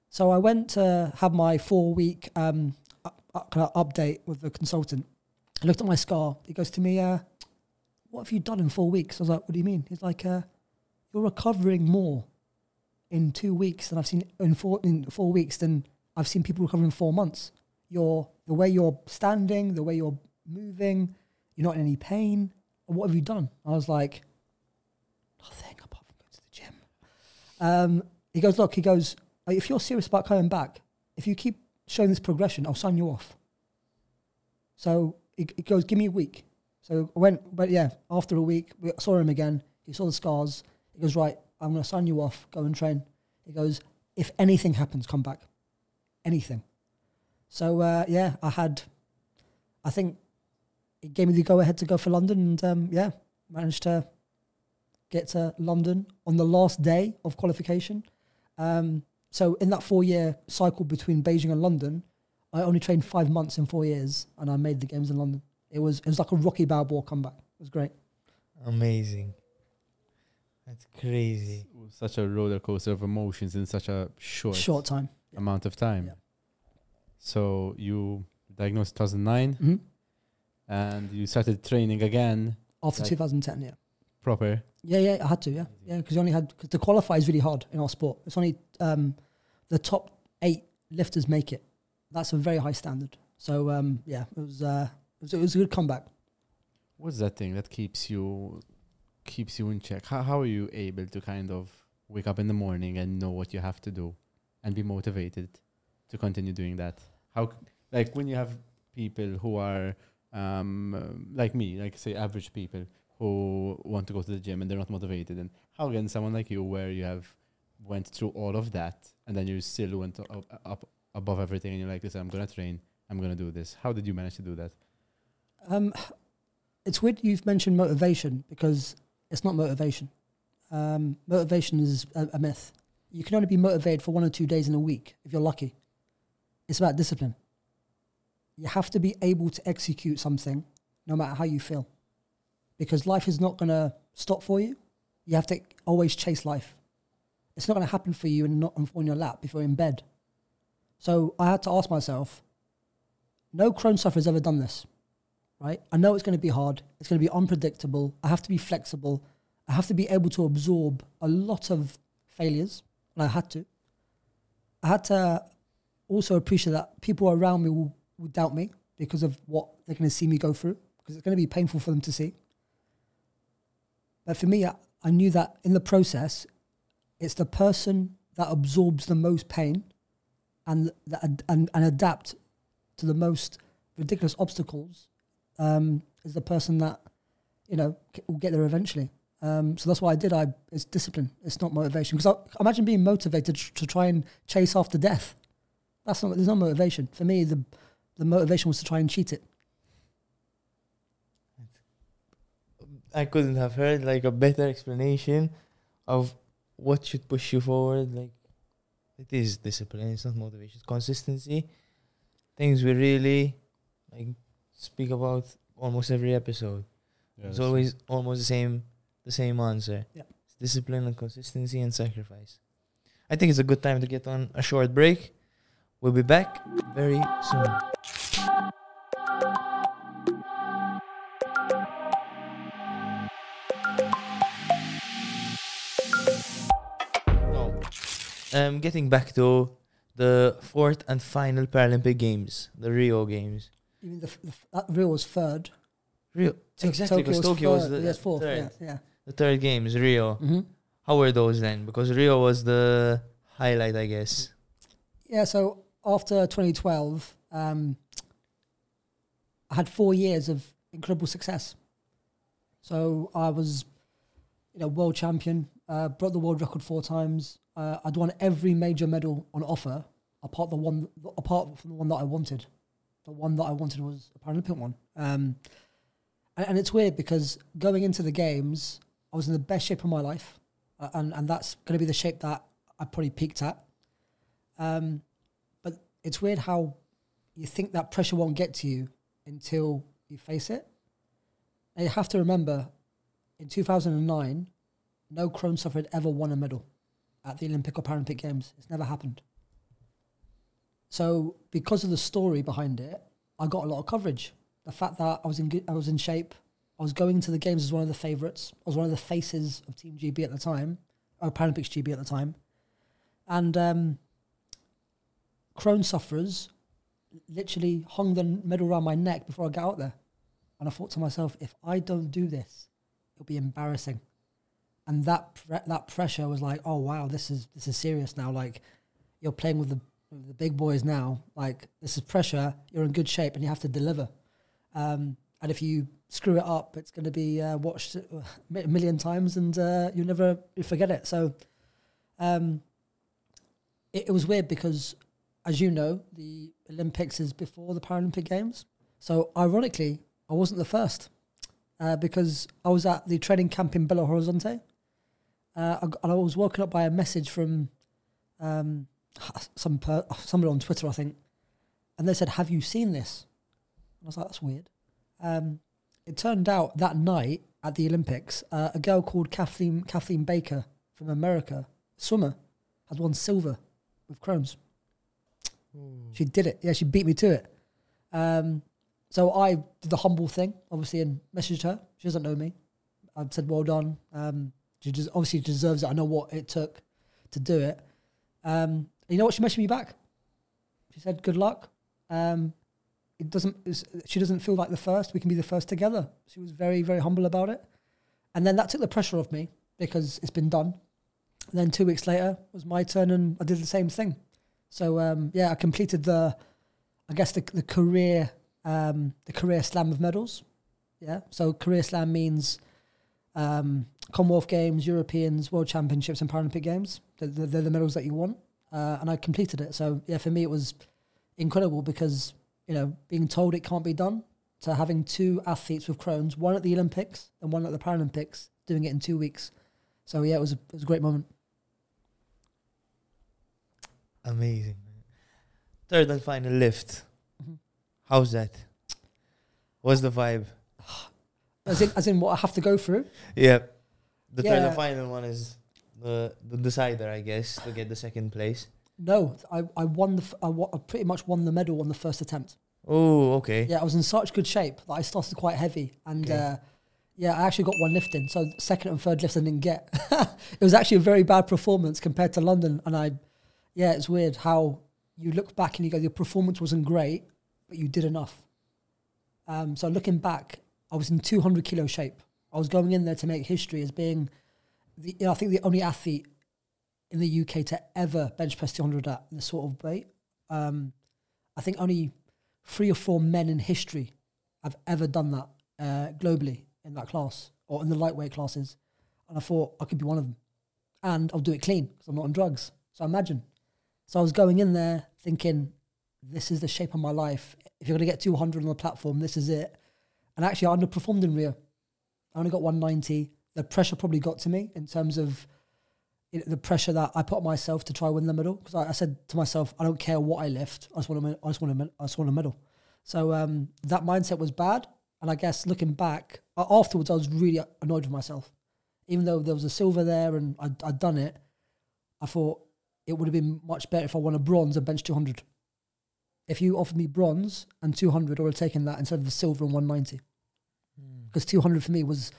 So I went to have my four week um, update with the consultant. I looked at my scar. He goes to me, uh, "What have you done in four weeks?" I was like, "What do you mean?" He's like, uh, "You're recovering more in two weeks than I've seen in four in four weeks than I've seen people recover in four months. You're the way you're standing, the way you're moving, you're not in any pain. What have you done? I was like, nothing apart from going to the gym. Um, he goes, look, he goes, if you're serious about coming back, if you keep showing this progression, I'll sign you off. So he, goes, give me a week. So I went, but yeah, after a week, we saw him again. He saw the scars. He goes, right, I'm going to sign you off. Go and train. He goes, if anything happens, come back. Anything. So uh, yeah, I had, I think, it gave me the go ahead to go for London, and um, yeah, managed to get to London on the last day of qualification. Um, so in that four year cycle between Beijing and London, I only trained five months in four years, and I made the games in London. It was it was like a Rocky Balboa comeback. It was great. Amazing. That's crazy. Such a roller coaster of emotions in such a short, Short time. Yeah. amount of time. Yeah. So you diagnosed 2009 hmm and you started training again After Like- 2010, yeah. proper. Yeah, yeah, I had to, yeah, yeah, because you only had cause to qualify is really hard in our sport. It's only um, the top eight lifters make it. That's a very high standard. So um, yeah, it was, uh, it was it was a good comeback. What's that thing that keeps you keeps you in check? How how are you able to kind of wake up in the morning and know what you have to do and be motivated to continue doing that? How like when you have people who are um like me, like say average people who want to go to the gym and they're not motivated and how can someone like you where you have went through all of that and then you still went up, up above everything and you're like listen I'm gonna train I'm gonna do this how did you manage to do that Um, it's weird you've mentioned motivation because it's not motivation. Um, motivation is a, a myth. You can only be motivated for one or two days in a week if you're lucky. It's about discipline. You have to be able to execute something no matter how you feel. Because life is not going to stop for you. You have to always chase life. It's not going to happen for you and not on your lap if you're in bed. So I had to ask myself, no Crohn sufferer's ever done this right? I know it's going to be hard. It's going to be unpredictable. I have to be flexible. I have to be able to absorb a lot of failures, and I had to. I had to also appreciate that people around me will, will doubt me because of what they're going to see me go through, because it's going to be painful for them to see. But for me, I, I knew that in the process, it's the person that absorbs the most pain and that and, and adapt to the most ridiculous obstacles um, is the person that you know will get there eventually. Um, so that's why I did. I it's discipline. It's not motivation. Because I imagine being motivated to try and chase after death. That's not. There's no motivation for me. The the motivation was to try and cheat it. I couldn't have heard like a better explanation of what should push you forward. Like it is discipline, it's not motivation, it's consistency. Things we really like speak about almost every episode. Yeah, it's that's- always almost the same the same answer. Yeah. It's discipline and consistency and sacrifice. I think it's a good time to get on a short break. We'll be back very soon. Now, um, getting back to the fourth and final Paralympic Games, the Rio Games. Even the, f- the f- that Rio was third. Rio, exactly, because Tokyo was the yes, fourth. third. Yeah, yeah. The third games, Rio. hmm How were those then? Because Rio was the highlight, I guess. Yeah, so after 2012, um, I had four years of incredible success. So I was, you know, world champion, uh, broke the world record four times. Uh, I'd won every major medal on offer, apart the one, apart from the one that I wanted. The one that I wanted was a Paralympic one. Um, and, and it's weird because going into the games, I was in the best shape of my life, uh, and and that's going to be the shape that I probably peaked at. Um, but it's weird how you think that pressure won't get to you until you face it. You have to remember, in 2009, no Crohn sufferer had ever won a medal at the Olympic or Paralympic Games. It's never happened. So because of the story behind it, I got a lot of coverage. The fact that I was in I was in shape, I was going to the games as one of the favourites. I was one of the faces of Team GB at the time, or Paralympics GB at the time, and um, Crohn sufferers literally hung the medal around my neck before I got out there. And I thought to myself, if I don't do this, it'll be embarrassing. And that pre- that pressure was like, oh wow, this is this is serious now. Like you're playing with the the big boys now. Like this is pressure. You're in good shape, and you have to deliver. Um, and if you screw it up, it's going to be uh, watched a million times, and uh, you'll never forget it. So, um, it, it was weird because, as you know, the Olympics is before the Paralympic Games. So, ironically, I wasn't the first uh, because I was at the training camp in Belo Horizonte, uh, and I was woken up by a message from um, some per- somebody on Twitter, I think, and they said, "Have you seen this?" And I was like, "That's weird." Um, it turned out that night at the Olympics, uh, a girl called Kathleen Kathleen Baker from America, swimmer, had won silver with Crohn's. She did it. Yeah, she beat me to it. Um, so I did the humble thing, obviously, and messaged her. She doesn't know me. I said, "Well done." Um, she just obviously deserves it. I know what it took to do it. Um, you know what? She messaged me back. She said, "Good luck." Um, it doesn't. She doesn't feel like the first. We can be the first together. She was very, very humble about it, and then that took the pressure off me because it's been done. And then two weeks later was my turn, and I did the same thing. So um, yeah, I completed the, I guess the the career um, the career slam of medals. Yeah, so career slam means um, Commonwealth Games, Europeans, World Championships, and Paralympic Games. They're, they're, the medals that you want, uh, and I completed it. So yeah, for me it was incredible because you know being told it can't be done to having two athletes with Crohn's, one at the Olympics and one at the Paralympics, doing it in two weeks. So yeah, it was a, it was a great moment. Amazing. Third and final lift. Mhm. How's that? What's the vibe? As in, as in what I have to go through. Yeah. The third and final one is the the decider, I guess, to get the second place. No, I, I won the I, pretty much won the medal on the first attempt. Oh, okay. Yeah, I was in such good shape that I started quite heavy, and Okay. uh, Yeah, I actually got one lifting. So second and third lifts I didn't get. it was actually a very bad performance compared to London. And I, yeah, it's weird how you look back and you go, your performance wasn't great, but you did enough. Um, so looking back, I was in 200 kilo shape. I was going in there to make history as being, the, you know, I think the only athlete in the UK to ever bench press 200 at this sort of weight. Um, I think only three or four men in history have ever done that uh, globally in that class or in the lightweight classes. And I thought I could be one of them. And I'll do it clean because I'm not on drugs. So imagine. So I was going in there thinking, this is the shape of my life. If you're going to get 200 on the platform, this is it. And actually, I underperformed in Rio. I only got 190. The pressure probably got to me in terms of the pressure that I put on myself to try win the medal. Because I, I, said to myself, I don't care what I lift. I just want to. I just want to. I just want a medal. So um, that mindset was bad. And I guess looking back afterwards, I was really annoyed with myself. Even though there was a silver there and i had done it, I thought it would have been much better if I won a bronze and bench 200. If you offered me bronze and 200, I would have taken that instead of the silver and 190. Because mm. 200 for me was,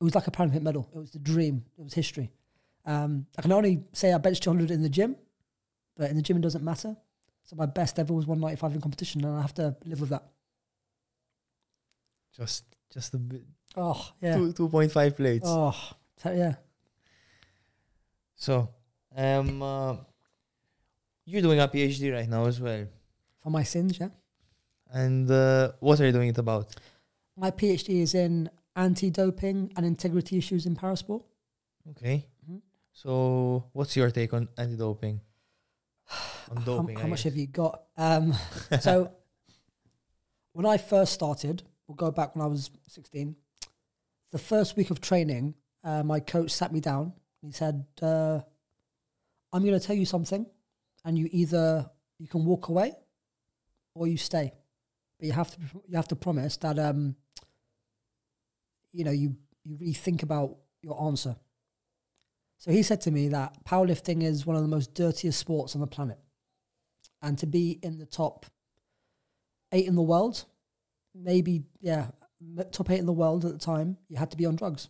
it was like a Paralympic medal. It was the dream. It was history. Um, I can only say I benched 200 in the gym, but in the gym it doesn't matter. So my best ever was 195 in competition, and I have to live with that. Just, just a bit. Oh yeah. Two two point five plates. Oh yeah. So, um, uh, you're doing a PhD right now as well. For my sins, yeah. And uh, what are you doing it about? My PhD is in anti-doping and integrity issues in parasport. Okay. So, what's your take on anti-doping? On doping, how, how much have you got? Um, so, when I first started, we'll go back when I was 16. The first week of training, uh, my coach sat me down. He said, uh, "I'm going to tell you something, and you either you can walk away, or you stay, but you have to you have to promise that um, you know you you really think about your answer." So he said to me that powerlifting is one of the most dirtiest sports on the planet, and to be in the top eight in the world maybe yeah top eight in the world at the time. You had to be on drugs.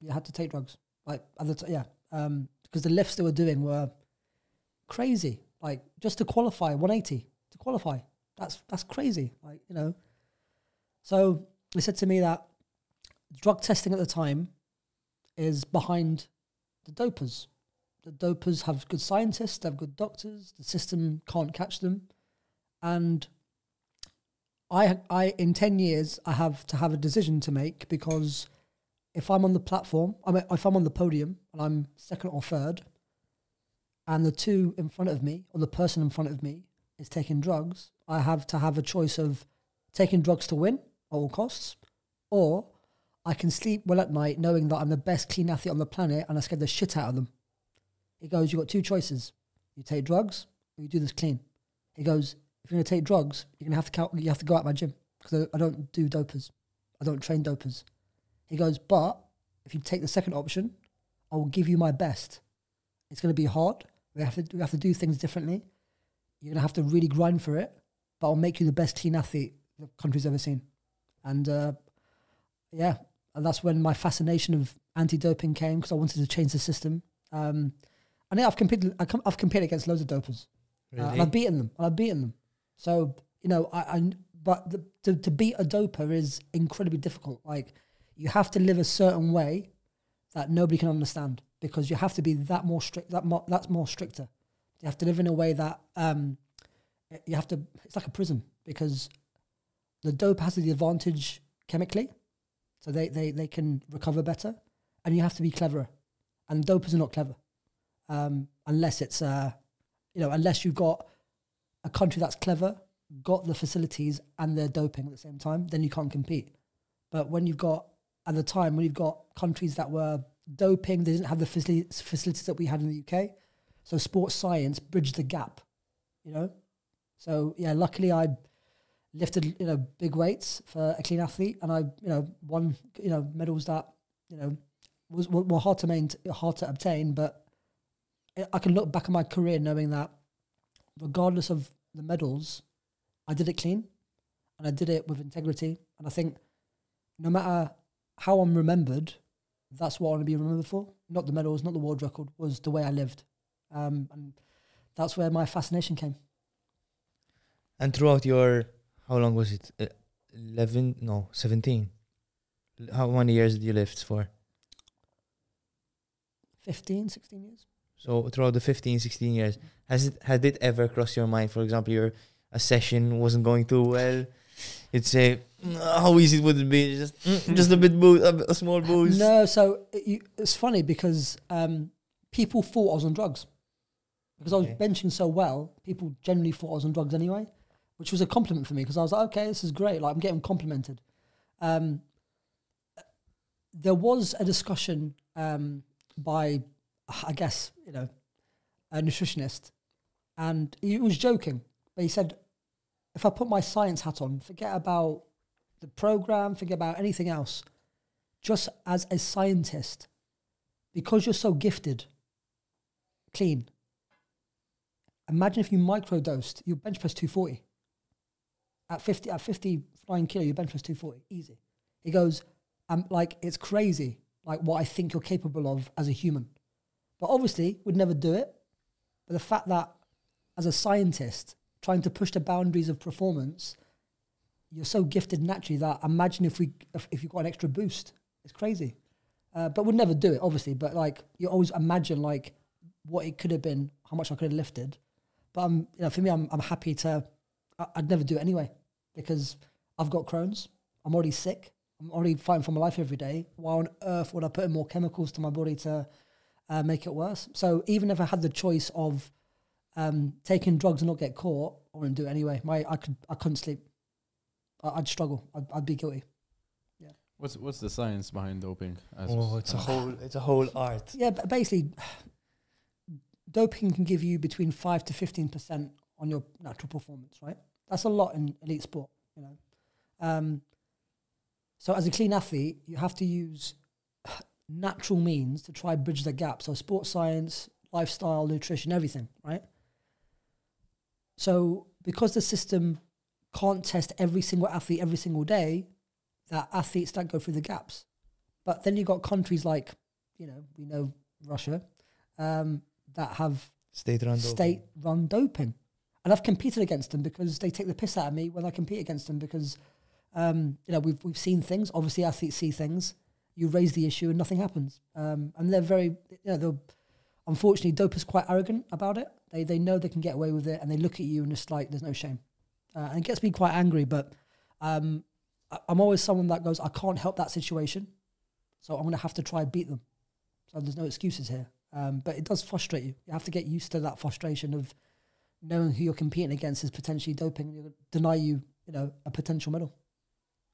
You had to take drugs. Like t- yeah, because um, the lifts they were doing were crazy. Like just to qualify 180 to qualify. That's that's crazy. Like you know. So he said to me that drug testing at the time is behind the dopers. The dopers have good scientists, they have good doctors. The system can't catch them, and I, I in ten years, I have to have a decision to make because if I'm on the platform, I mean, if I'm on the podium and I'm second or third, and the two in front of me or the person in front of me is taking drugs, I have to have a choice of taking drugs to win at all costs, or I can sleep well at night knowing that I'm the best clean athlete on the planet and I scared the shit out of them. He goes, You've got two choices. You take drugs or you do this clean. He goes, if you're going to take drugs, you're going to have to count, you have to go out my gym because I, don't do dopers. I don't train dopers. He goes, but if you take the second option, I will give you my best. It's going to be hard. We have to we have to do things differently. You're going to have to really grind for it, but I'll make you the best clean athlete the country's ever seen. And uh, yeah, and that's when my fascination of anti-doping came because I wanted to change the system. Um, and yeah, I've competed. I've competed against loads of dopers, really? uh, and I've beaten them. I've beaten them. So you know, I, I but the, to to beat a doper is incredibly difficult. Like you have to live a certain way that nobody can understand because you have to be that more strict. That more, that's more stricter. You have to live in a way that um, you have to. It's like a prison because the dope has the advantage chemically, so they they they can recover better, and you have to be cleverer. And dopers are not clever, um, unless it's uh, you know, unless you've got a country that's clever, got the facilities and they're doping at the same time, then you can't compete. But when you've got, at the time, when you've got countries that were doping, they didn't have the facilities that we had in the UK. So sports science bridged the gap, you know? So yeah, luckily I lifted, you know, big weights for a clean athlete and I, you know, won, you know, medals that, you know, was were hard to maintain, hard to obtain, but I can look back at my career knowing that regardless of the medals, I did it clean and I did it with integrity. And I think no matter how I'm remembered, that's what I want to be remembered for. Not the medals, not the world record, was the way I lived. Um, and that's where my fascination came. And throughout your, how long was it? Uh, 11, no, 17. How many years did you lift for? 15, 16 years. So throughout the 15, 16 years, has it had it ever crossed your mind? For example, your a session wasn't going too well. You'd say, "Mm, how easy would it be? Just, mm, just a bit boost, a, a small boost. No, so it, you, it's funny because um, people thought I was on drugs. Because I was benching so well, people generally thought I was on drugs anyway, which was a compliment for me because I was like, okay, this is great. Like, I'm getting complimented. Um, there was a discussion um, by, I guess, you know, a nutritionist, and he was joking, but he said, if I put my science hat on, forget about the program, forget about anything else just as a scientist, because you're so gifted, clean. Imagine if you microdosed, you bench press 240. At 50, at 50 flying kilo, you bench press 240, easy. He goes, I'm like, it's crazy, like what I think you're capable of as a human. But obviously, would never do it. But the fact that as a scientist, trying to push the boundaries of performance, you're so gifted naturally that imagine if we if, if you got an extra boost. It's crazy. Uh, but would never do it, obviously. But like you always imagine like what it could have been, how much I could have lifted. But I'm, you know, for me, I'm, I'm happy to. I, I'd never do it anyway because I've got Crohn's. I'm already sick. I'm already fighting for my life every day. Why on earth would I put in more chemicals to my body to uh, make it worse? So even if I had the choice of um, taking drugs and not get caught, I wouldn't do it anyway. My I could I couldn't sleep. I, I'd struggle. I'd, I'd be guilty. Yeah. What's what's the science behind doping? As Oh, it's a whole, it's a whole art. Yeah, but basically, doping can give you between five to fifteen percent on your natural performance. Right, that's a lot in elite sport. You know, um, so as a clean athlete, you have to use natural means to try bridge the gap. So sports science, lifestyle, nutrition, everything. Right. So because the system can't test every single athlete every single day, that athletes don't go through the gaps. But then you've got countries like, you know, we know Russia, um, that have State run doping. state run doping. And I've competed against them because they take the piss out of me when I compete against them because, um, you know, we've, we've seen things. Obviously, athletes see things. You raise the issue and nothing happens. Um, and they're very, you know, they're, unfortunately, dopers quite arrogant about it. They, they know they can get away with it and they look at you and it's like, there's no shame. Uh, and it gets me quite angry, but um, I- I'm always someone that goes, I can't help that situation. So I'm going to have to try and beat them. So there's no excuses here. Um, but it does frustrate you. You have to get used to that frustration of knowing who you're competing against is potentially doping and you're deny you, you know, a potential medal.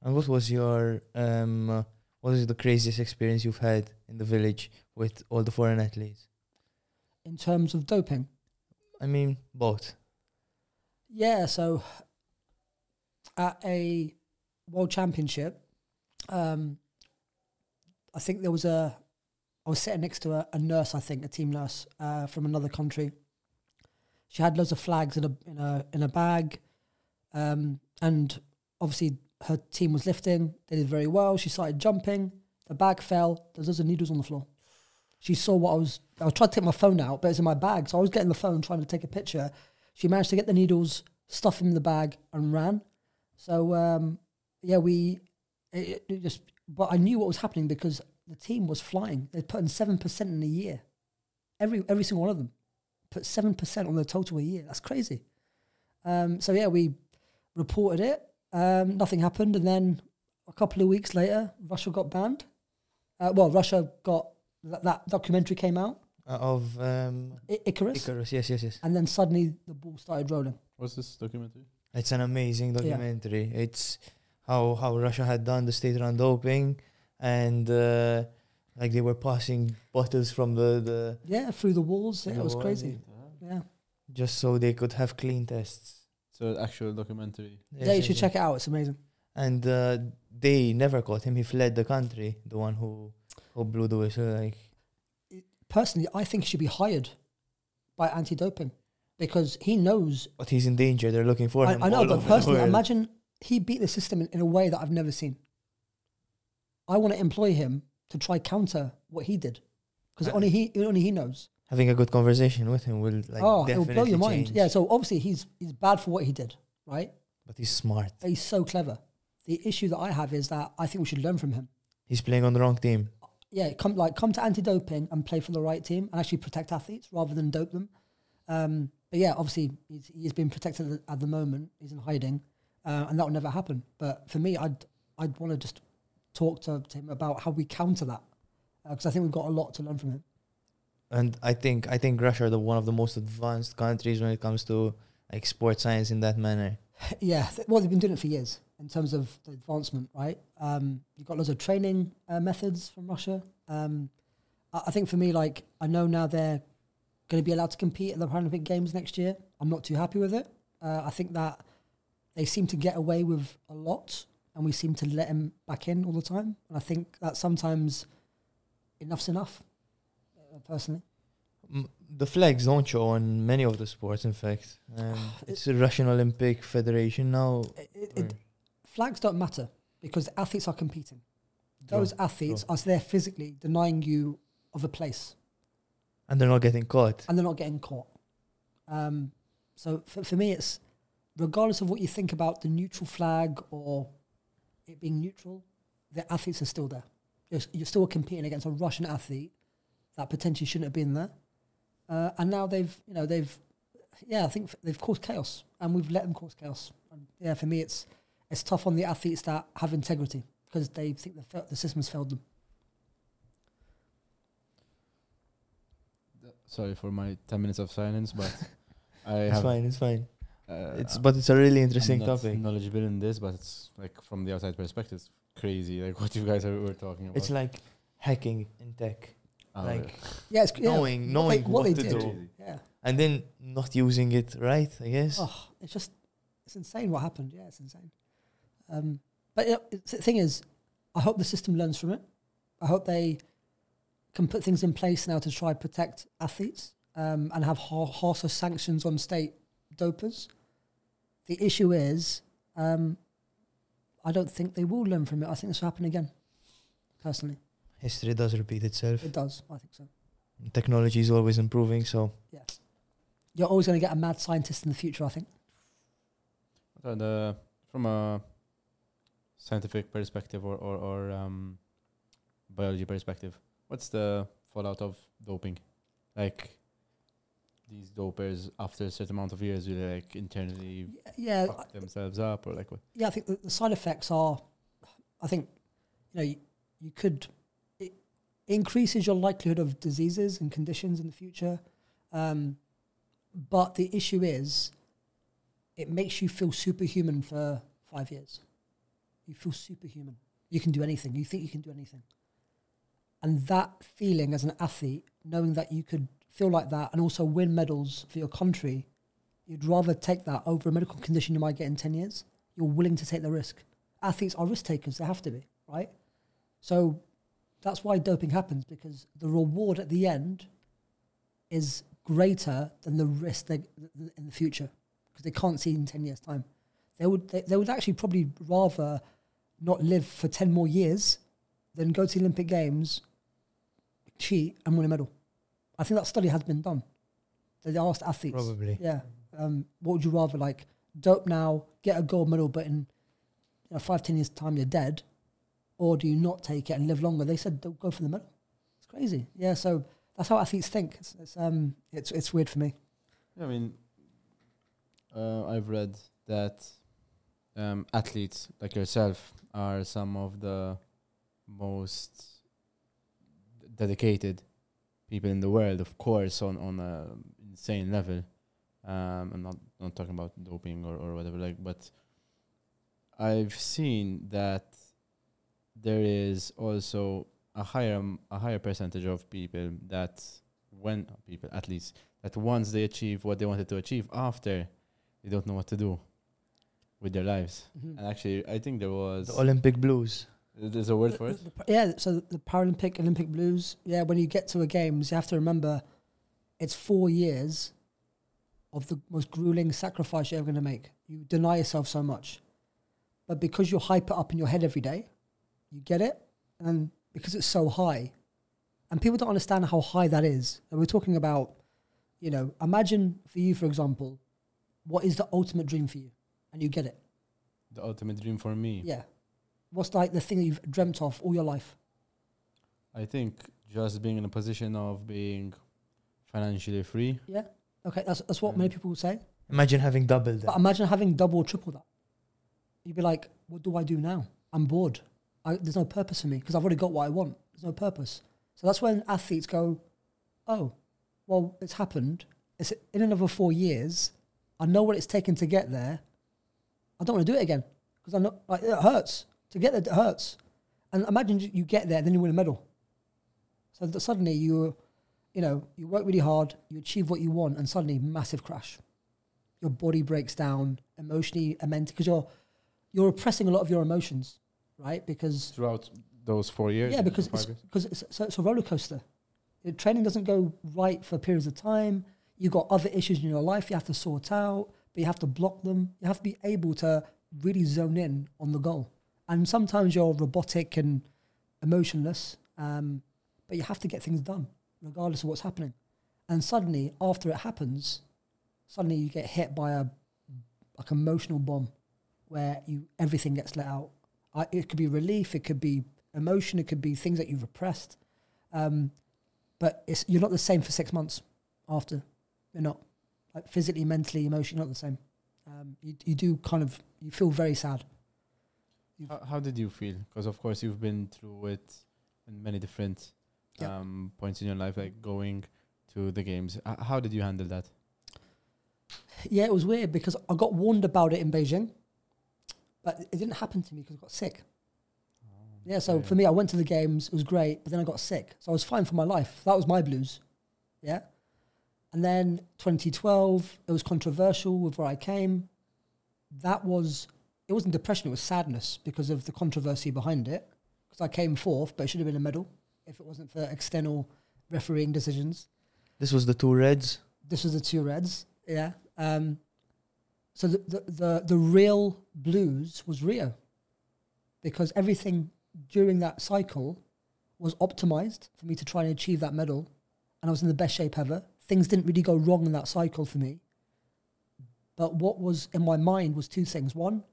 And what was your um? Uh, what is the craziest experience you've had in the village with all the foreign athletes? In terms of doping, I mean, both. yeah. So at a world championship, um, I think there was a. I was sitting next to a, a nurse, I think, a team nurse uh, from another country. She had loads of flags in a in a in a bag, um, and obviously her team was lifting. They did very well. She started jumping. The bag fell. There's loads of needles on the floor. She saw what I was. I was trying to take my phone out, but it's in my bag. So I was getting the phone, trying to take a picture. She managed to get the needles, stuff in the bag, and ran. So um, yeah, we it, it just. But I knew what was happening because the team was flying. They put in seven percent in a year. Every every single one of them put seven percent on the total a year. That's crazy. Um, so yeah, we reported it. Um, nothing happened, and then a couple of weeks later, Russia got banned. Uh, well, Russia got that, that documentary came out, Uh, of um, I- Icarus, Icarus. Yes, yes, yes. and then suddenly the ball started rolling. What's this documentary? It's an amazing Yeah. documentary. It's how how Russia had done the state run doping, and uh, like they were passing bottles from the the Yeah, through the walls. Yeah, the it was wall, crazy. Yeah, just so they could have clean tests. So actual documentary. Yes, yeah, you should check it out. It's amazing. And uh, they never caught him. He fled the country. The one who who blew the whistle. Like Personally, I think he should be hired by anti-doping because he knows but he's in danger. They're looking for I, him. I know, but personally, world. imagine he beat the system in, in a way that I've never seen. I want to employ him to try counter what he did, because Uh, only he only he knows. Having a good conversation with him will like oh, it will blow your mind. change. Yeah. So obviously he's he's bad for what he did, right? But he's smart. But he's so clever. The issue that I have is that I think we should learn from him. He's playing on the wrong team. yeah, come like come to anti-doping and play for the right team and actually protect athletes rather than dope them. Um, but yeah, obviously he's, he's been protected at, at the moment. He's in hiding, uh, and that will never happen. But for me, I'd I'd want to just talk to, to him about how we counter that because I think we've got a lot to learn from him. And I think I think Russia are the one of the most advanced countries when it comes to like sports science in that manner. yeah, th- well, they've been doing it for years in terms of the advancement, right? Um, you've got loads of training uh, methods from Russia. Um, I, I think for me, like, I know now they're going to be allowed to compete at the Paralympic Games next year. I'm not too happy with it. Uh, I think that they seem to get away with a lot, and we seem to let them back in all the time. And I think that sometimes enough's enough, uh, personally. The flags don't show on many of the sports. In fact, um, it's the Russian Olympic Federation now. It, it, it, flags don't matter because the athletes are competing. Those athletes are there physically denying you of a place and they're not getting caught. and they're not getting caught. Um, so for, for me, it's regardless of what you think about the neutral flag or it being neutral, the athletes are still there. You're, you're still competing against a Russian athlete that potentially shouldn't have been there. Uh, and now they've, you know, they've, yeah, I think f- they've caused chaos and we've let them cause chaos. And yeah, for me, it's, it's tough on the athletes that have integrity because they think the, fa- the system's failed them. Sorry for my 10 minutes of silence, but I It's have. fine. It's fine. Uh, It's but it's a really interesting I'm not topic. knowledgeable in this, but it's like from the outside perspective, it's crazy. Like what you guys are, were talking about. It's like hacking in tech, Oh, like Yeah, it's yeah, knowing what they- knowing what what, to did. do, Yeah. and then not using it right. I guess. Oh, it's just it's insane what happened. Yeah, it's insane. Um, but yeah, it's- the thing is, I hope the system learns from it. I hope they can put things in place now to try protect athletes um, and have har- harsher sanctions on state dopers. The issue is, um, I don't think they will learn from it. I think this will happen again. Personally, History does repeat itself. it does. I think so. Technology is always improving. So Yeah, you're always going to get a mad scientist in the future. I think. So the from a scientific perspective or or, or um, biology perspective, what's the fallout of doping? Like these dopers, after a certain amount of years, do they like internally Yeah, fuck themselves up or like what? yeah, I think the, the side effects are, I think, you know, you, you could, it increases your likelihood of diseases and conditions in the future. Um, but the issue is, it makes you feel superhuman for five years. You feel superhuman. You can do anything. You think you can do anything. And that feeling as an athlete, knowing that you could feel like that and also win medals for your country, you'd rather take that over a medical condition you might get in 10 years. You're willing to take the risk. Athletes are risk takers, they have to be, right? So that's why doping happens because the reward at the end is greater than the risk they, in the future because they can't see in 10 years' time. They would, they, they would actually probably rather not live for 10 more years than go to the Olympic Games, cheat, and win a medal. I think that study has been done. They asked athletes. probably. Yeah. Um, what would you rather like? Dope now, get a gold medal, but in you know, five, ten years' time you're dead, or do you not take it and live longer? They said don't go for the medal. It's crazy. Yeah. So that's how athletes think. It's, it's um, it's it's weird for me. I mean, uh, I've read that um, athletes like yourself are some of the most dedicated people in the world, of course, on on a insane level. Um, I'm not not talking about doping or, or whatever, like, but I've seen that there is also a higher um, a higher percentage of people that when people athletes that once they achieve what they wanted to achieve after they don't know what to do with their lives and actually i think there was The Olympic blues. There's a word for it yeah. So the Paralympic Olympic Blues. Yeah. When you get to a games, you have to remember, it's four years of the most grueling sacrifice you're ever going to make. You deny yourself so much, but because you hype it up in your head every day, you get it, and because it's so high, and people don't understand how high that is. And we're talking about, you know, imagine for you, for example, what is the ultimate dream for you, and you get it. The ultimate dream for me. Yeah. What's like the thing that you've dreamt of all your life? I think just being in a position of being financially free. Yeah. Okay, that's that's what many people would say. Imagine having double But that. imagine having double or triple that. You'd be like, what do I do now? I'm bored. I, there's no purpose for me because I've already got what I want. There's no purpose. So that's when athletes go, oh, well, it's happened. It's in another four years. I know what it's taken to get there. I don't want to do it again because I know like, it hurts to get there. It hurts. And imagine you get there, then you win a medal. So that suddenly you, you know, you work really hard, you achieve what you want, and suddenly massive crash your body breaks down emotionally and mentally because you're you're repressing a lot of your emotions, right? Because Throughout those four years. yeah, because it's, because it's, so it's a roller coaster. Your training doesn't go right for periods of time. You've got other issues in your life you have to sort out, but you have to block them. You have to be able to really zone in on the goal. And sometimes you're robotic and emotionless, um, but you have to get things done regardless of what's happening. And suddenly, after it happens, suddenly you get hit by a like emotional bomb where you everything gets let out. I, it could be relief, it could be emotion, it could be things that you've repressed. Um, but you're not the same for six months after. You're not like physically, mentally, emotionally, not the same. Um, you you do kind of you feel very sad. How, how did you feel? Because of course you've been through it in many different Yeah. um, points in your life, like going to the games. H- how did you handle that? Yeah, it was weird because I got warned about it in Beijing, but it didn't happen to me because I got sick. Yeah, so Okay. for me, I went to the games, it was great, but then I got sick. So I was fine for my life. That was my blues. Yeah. And then 2012, it was controversial with where I came. That was, it wasn't depression, it was sadness because of the controversy behind it. Because I came fourth, but it should have been a medal if it wasn't for external refereeing decisions. This was the two Reds. this was the two reds yeah. Um so the, the the the real blues was rio because everything during that cycle was optimized for me to try and achieve that medal and i was in the best shape ever. Things didn't really go wrong in that cycle for me. But what was in my mind was two things. One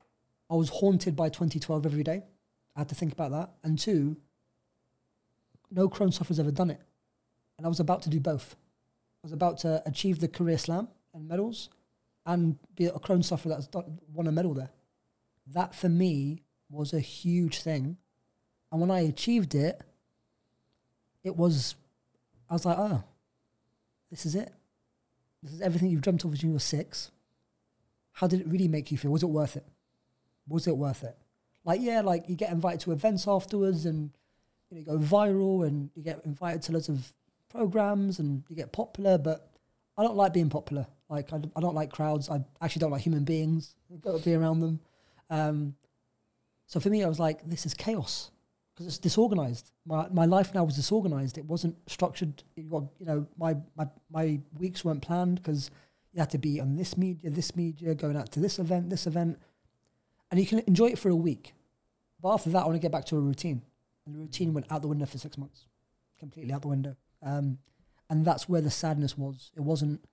i was haunted by 2012 every day i had to think about that and two no Crohn sufferer's ever done it and i was about to do both I was about to achieve the career slam and medals and be a Crohn sufferer that's won a medal there. That for me was a huge thing. And when I achieved it, it was, I was like, oh, this is it. This is everything you've dreamt of when you were six. How did it really make you feel? Was it worth it? Was it worth it? Like, yeah, like you get invited to events afterwards and you, know, you go viral and you get invited to lots of programs and you get popular, but I don't like being popular. Like I, I don't like crowds. I actually don't like human beings. I've got to be around them. Um, so for me, I was like, this is chaos because it's disorganized. My my life now was disorganized. It wasn't structured. It got, you know, my my my weeks weren't planned because you had to be on this media, this media, going out to this event, this event, and you can enjoy it for a week, but after that, I want to get back to a routine, and the routine went out the window for six months, completely out the window. Um, and that's where the sadness was. It wasn't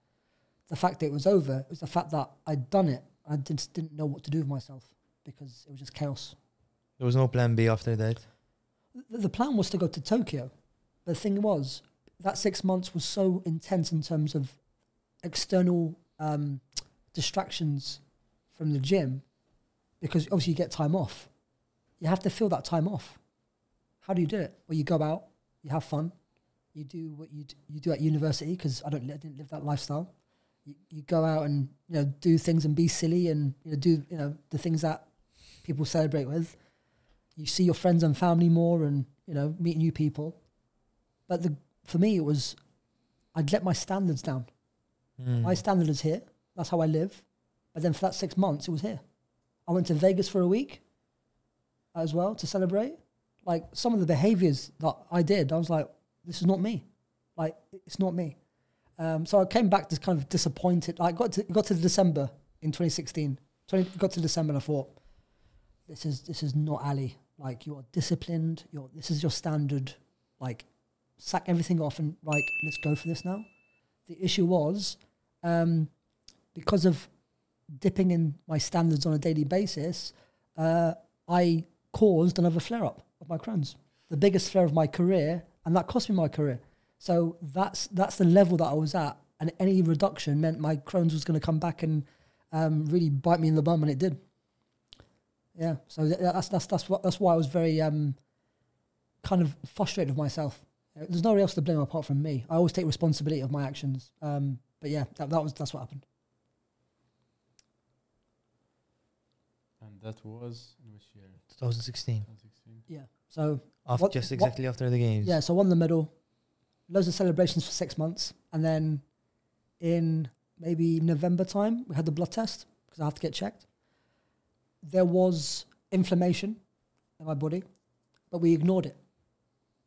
the fact that it was over. It was the fact that I'd done it. I just didn't know what to do with myself because it was just chaos. There was no plan B after that. The, the plan was to go to Tokyo. But the thing was, that six months was so intense in terms of external um, distractions from the gym because obviously you get time off. You have to fill that time off. How do you do it? Well, you go out, you have fun, you do what you d- you do at university because I don't I didn't live that lifestyle. You, you go out and you know do things and be silly and you know do you know the things that people celebrate with. You see your friends and family more and you know meet new people. But the for me it was I'd let my standards down. Mm. My standard is here. That's how I live. But then for that six months, it was here. I went to Vegas for a week as well to celebrate. Like some of the behaviors that I did, I was like, this is not me. Like it's not me. Um, so I came back just kind of disappointed. I got to got to December in 2016. 20, got to December and I thought, this is this is not Ali. like you are disciplined. You're this is your standard. Like sack everything off and like let's go for this now. The issue was um, because of dipping in my standards on a daily basis. Uh, I caused another flare up of my Crohn's, the biggest flare of my career, and that cost me my career. So that's that's the level that I was at, and any reduction meant my Crohn's was going to come back and um, really bite me in the bum, and it did. Yeah, so th- that's that's that's what that's why I was very um, kind of frustrated with myself. There's nobody else to blame apart from me. I always take responsibility of my actions. Um, but yeah, that, that was that's what happened. That was in which year? 2016. 2016. Yeah. So Off What- just exactly after the games. yeah, so won the medal, loads of celebrations for six months, and then in maybe November time we had the blood test because I have to get checked. There was inflammation in my body, but we ignored it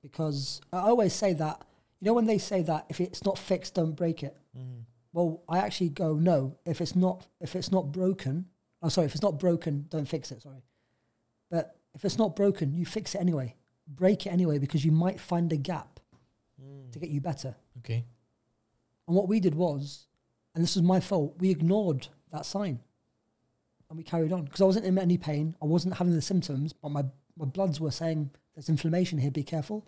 because I always say that you know when they say that if it's not fixed, don't break it. Mhm. Well, I actually go no. If it's not if it's not broken, oh sorry, if it's not broken, don't fix it. Sorry, but if it's not broken, you fix it anyway. Break it anyway because you might find a gap Mm. to get you better. Okay. And what we did was, and this was my fault, we ignored that sign, and we carried on because I wasn't in any pain. I wasn't having the symptoms, but my my bloods were saying there's inflammation here. Be careful.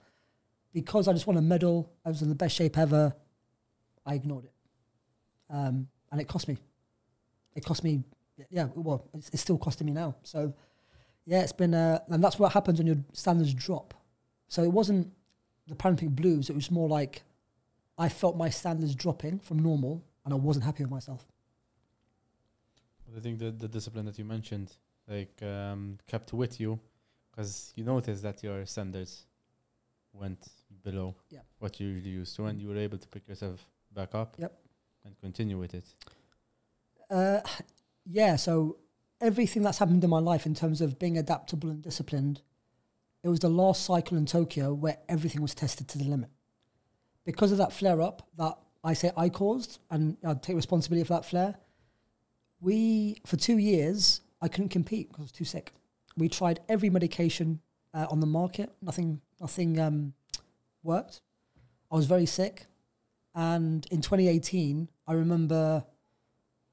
Because I just won a medal, I was in the best shape ever. I ignored it, um, and it cost me. It cost me. Yeah, well, it's, it's still costing me now. So, yeah, it's been, uh, and that's what happens when your standards drop. So it wasn't the Paralympic blues. It was more like I felt my standards dropping from normal, and I wasn't happy with myself. But I think the the discipline that you mentioned, like, um, kept with you, because you noticed that your standards went below Yeah. what you usually used to, and you were able to pick yourself back up. Yep. And continue with it. Uh, yeah, so everything that's happened in my life in terms of being adaptable and disciplined, it was the last cycle in Tokyo where everything was tested to the limit. Because of that flare up that I say I caused, and I take responsibility for that flare, we, for two years, I couldn't compete because I was too sick. We tried every medication uh, on the market, nothing, nothing um, worked. I was very sick. And in 2018, I remember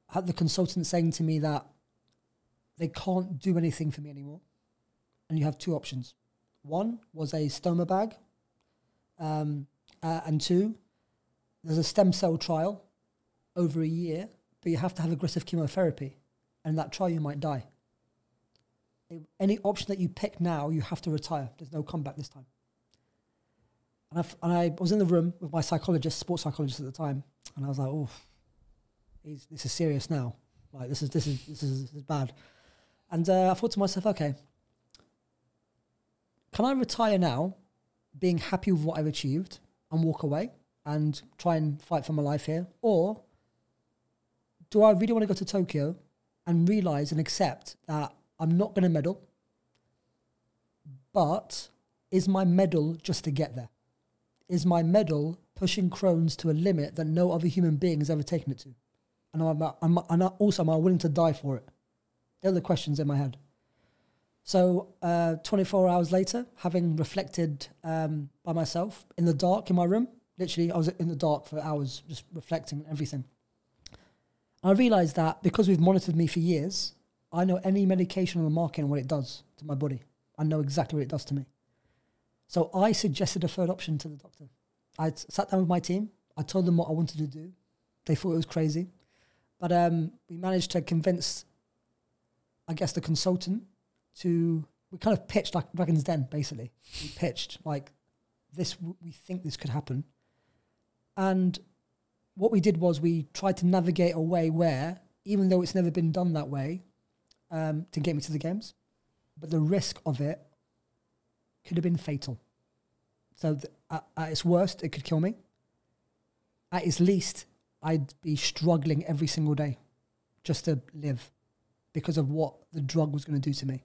had the consultant saying to me that they can't do anything for me anymore. And you have two options. One was a stoma bag, um, uh, and two, there's a stem cell trial over a year, but you have to have aggressive chemotherapy. And in that trial, you might die. Any option that you pick now, you have to retire. There's no comeback this time. And and I was in the room with my psychologist, sports psychologist at the time, and I was like, oh, he's, this is serious now. Like this is this is this is, this is bad. And uh, I thought to myself, okay, can I retire now, being happy with what I've achieved, and walk away and try and fight for my life here, or do I really want to go to Tokyo and realize and accept that I'm not going to medal, but is my medal just to get there? Is my medal pushing Crohn's to a limit that no other human being has ever taken it to? And I'm, I'm, and also, am I willing to die for it? They're the questions in my head. So, uh, 24 hours later, having reflected um, by myself in the dark in my room, literally, I was in the dark for hours just reflecting on everything. I realized that because we've monitored me for years, I know any medication on the market and what it does to my body. I know exactly what it does to me. So I suggested a third option to the doctor. I sat down with my team. I told them what I wanted to do. They thought it was crazy. But um, we managed to convince, I guess, the consultant to. We kind of pitched like Dragon's Den, basically. We pitched like this. We think this could happen, and what we did was we tried to navigate a way where, even though it's never been done that way, um, to get me to the games, but the risk of it could have been fatal. So th- at, at its worst, it could kill me. At its least, I'd be struggling every single day just to live because of what the drug was going to do to me,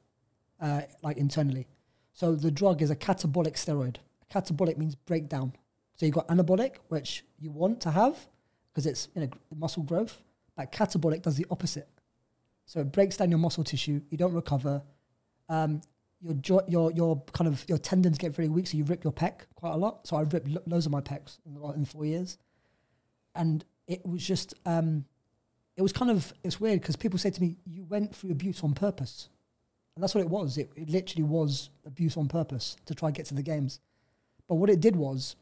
uh, like internally. So the drug is a catabolic steroid. Catabolic means breakdown. So you've got anabolic, which you want to have because it's you know muscle growth. But catabolic does the opposite. So it breaks down your muscle tissue. You don't recover. Um, your jo- your your kind of your tendons get very weak, so you rip your pec quite a lot. So I ripped lo- loads of my pecs in, in four years, and it was just um, it was kind of it's weird because people say to me, "You went through abuse on purpose," and that's what it was. It, it literally was abuse on purpose to try and get to the games. But what it did was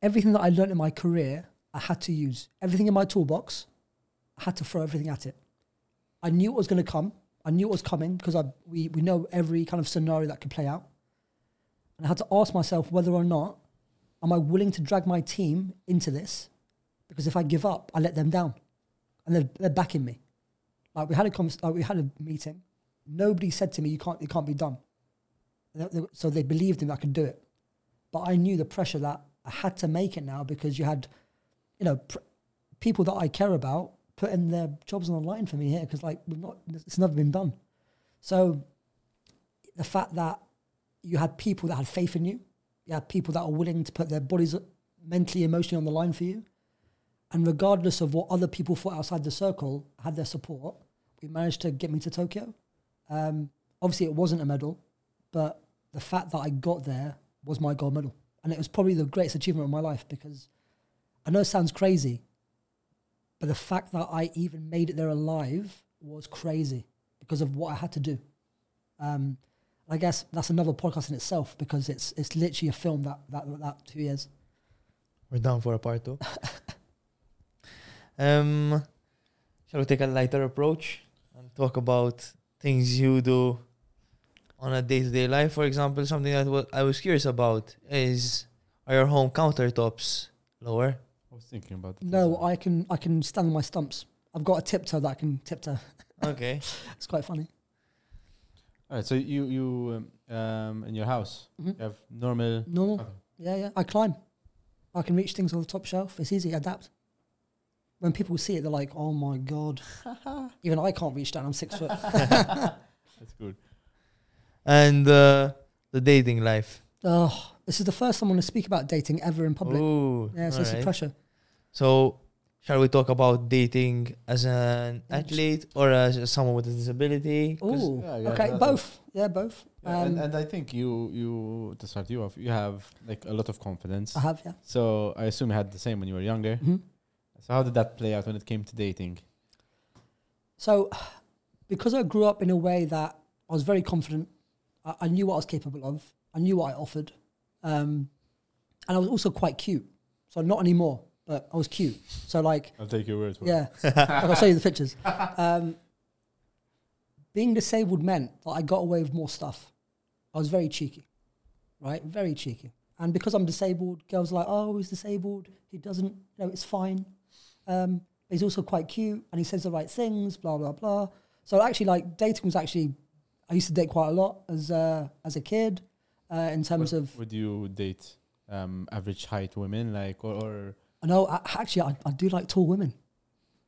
everything that I learned in my career, I had to use everything in my toolbox. I had to throw everything at it. I knew it was going to come. I knew it was coming because I we we know every kind of scenario that could play out. And I had to ask myself whether or not am I willing to drag my team into this? Because if I give up, I let them down, and they're, they're backing me. Like we had a convers- like we had a meeting. Nobody said to me, "You can't, it can't be done." So they believed in I could do it, but I knew the pressure that I had to make it now because you had, you know, pr- people that I care about putting their jobs on the line for me here because like we've not, it's never been done. So the fact that you had people that had faith in you, you had people that are willing to put their bodies mentally, emotionally on the line for you, and regardless of what other people thought outside the circle, had their support. We managed to get me to Tokyo. Um, obviously, it wasn't a medal, but the fact that I got there was my gold medal, and it was probably the greatest achievement of my life because I know it sounds crazy, but the fact that I even made it there alive was crazy because of what I had to do. Um, I guess that's another podcast in itself because it's it's literally a film that that that two years. We're down for a part two. um, shall we take a lighter approach and talk about things you do on a day-to-day life? For example, something that wa- I was curious about is are your home countertops lower? I was thinking about it. No, I can I can stand on my stumps. I've got a tiptoe that I can tiptoe. Okay. It's quite funny. All right, so you you um, um in your house Mhm. you have normal. Normal. Okay. Yeah, yeah. I climb. I can reach things on the top shelf. It's easy. Adapt. When people see it, they're like, "Oh my god!" Even I can't reach down. I'm six foot. That's good. And uh, the dating life. Oh, this is the first time I'm going to speak about dating ever in public. Ooh, yeah, so it's a alright. pressure. So, shall we talk about dating as an Yeah, athlete or as someone with a disability? Oh, Yeah, yeah, okay, that's- both. Yeah, both. Yeah, and, Um, and I think you you to start you off, you have like a lot of confidence. I have, yeah. So I assume you had the same when you were younger. hmm So how did that play out when it came to dating? So, because I grew up in a way that I was very confident, I, I knew what I was capable of, I knew what I offered, um, and I was also quite cute. So not anymore, but I was cute. So like, I'll take your word for it. yeah, I'll show you the pictures. Um, being disabled meant that I got away with more stuff. I was very cheeky, right? Very cheeky. And because I'm disabled, girls are like, oh, he's disabled. He doesn't, you know, it's fine. Um, but he's also quite cute and he says the right things, blah, blah, blah. So actually, like, dating was actually, I used to date quite a lot as, uh, as a kid uh, in terms of, would you date um, average height women like or, or I know, I, actually, I, I do like tall women.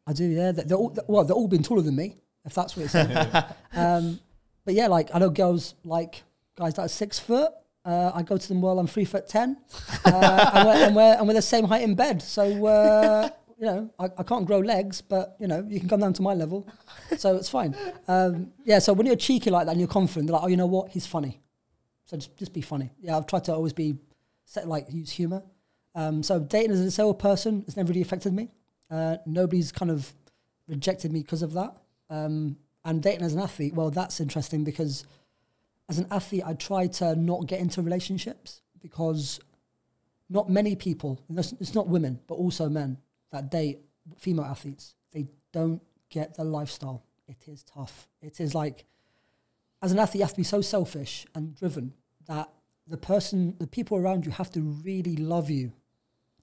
I do, yeah. They're, they're all, well, they're all been taller than me, if that's what it's saying. um, but yeah, like, I know girls like guys that are six foot. Uh, I go to them while I'm three foot ten, uh, and, we're, and, we're, and we're the same height in bed. So uh, you know, I, I can't grow legs, but you know, you can come down to my level, so it's fine. Um, yeah. So when you're cheeky like that and you're confident, they're like, oh, you know what? He's funny. So just just be funny. Yeah, I've tried to always be set like use humor. Um, so dating as a disabled person has never really affected me. Uh, nobody's kind of rejected me because of that. Um, and dating as an athlete, well, that's interesting because as an athlete, I try to not get into relationships because not many people, it's it's not women, but also men that date female athletes, they don't get the lifestyle. It is tough. It is like, as an athlete, you have to be so selfish and driven that the person, the people around you have to really love you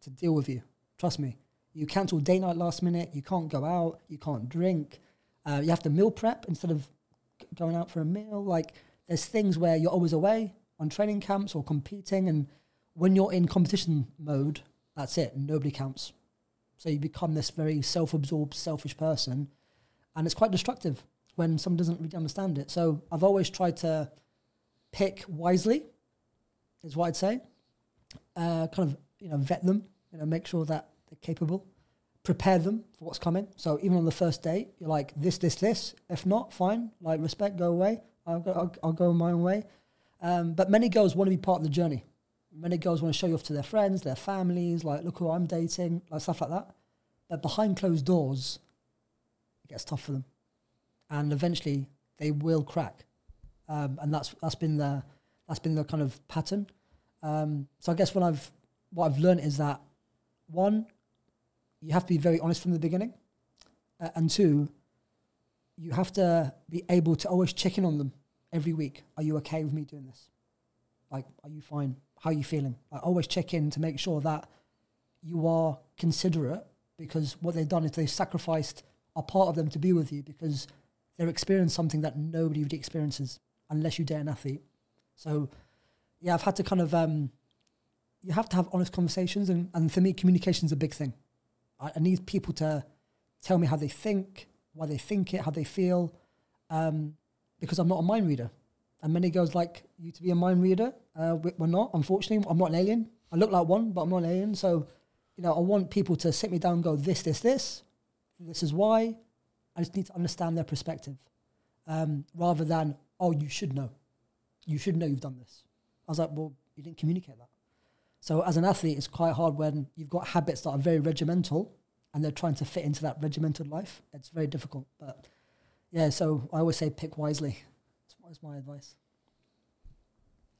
to deal with you. Trust me. You cancel day night last minute. You can't go out. You can't drink. Uh, you have to meal prep instead of going out for a meal. Like there's things where you're always away on training camps or competing, and when you're in competition mode, that's it. Nobody counts. So you become this very self-absorbed, selfish person, and it's quite destructive when someone doesn't really understand it. So I've always tried to pick wisely, is what I'd say. Uh, kind of you know vet them, you know, make sure that they're capable, prepare them for what's coming. So even on the first date, you're like this, this, this. If not, fine. Like respect, go away. I'll go, I'll, I'll go my own way. Um, but many girls want to be part of the journey. Many girls want to show you off to their friends, their families, like, look who I'm dating, like stuff like that. But behind closed doors, it gets tough for them. And eventually they will crack. Um, and that's that's been the that's been the kind of pattern. Um, so I guess what I've what I've learned is that one, you have to be very honest from the beginning, uh, and two, you have to be able to always check in on them every week. Are you okay with me doing this? Like, are you fine? How are you feeling? Like, always check in to make sure that you are considerate because what they've done is they've sacrificed a part of them to be with you because they're experiencing something that nobody really experiences unless you date an athlete. So, yeah, I've had to kind of, um, you have to have honest conversations. And, and for me, communication is a big thing. I, I need people to tell me how they think, why they think it, how they feel, um, because I'm not a mind reader. And many girls like you to be a mind reader. Uh, we- we're not, unfortunately. I'm not an alien. I look like one, but I'm not an alien. So, you know, I want people to sit me down and go, this, this, this. This is why. I just need to understand their perspective um, rather than, oh, you should know. You should know you've done this. I was like, well, you didn't communicate that. So as an athlete, it's quite hard when you've got habits that are very regimental and they're trying to fit into that regimented life. It's very difficult. But yeah, so I always say pick wisely. That's my advice.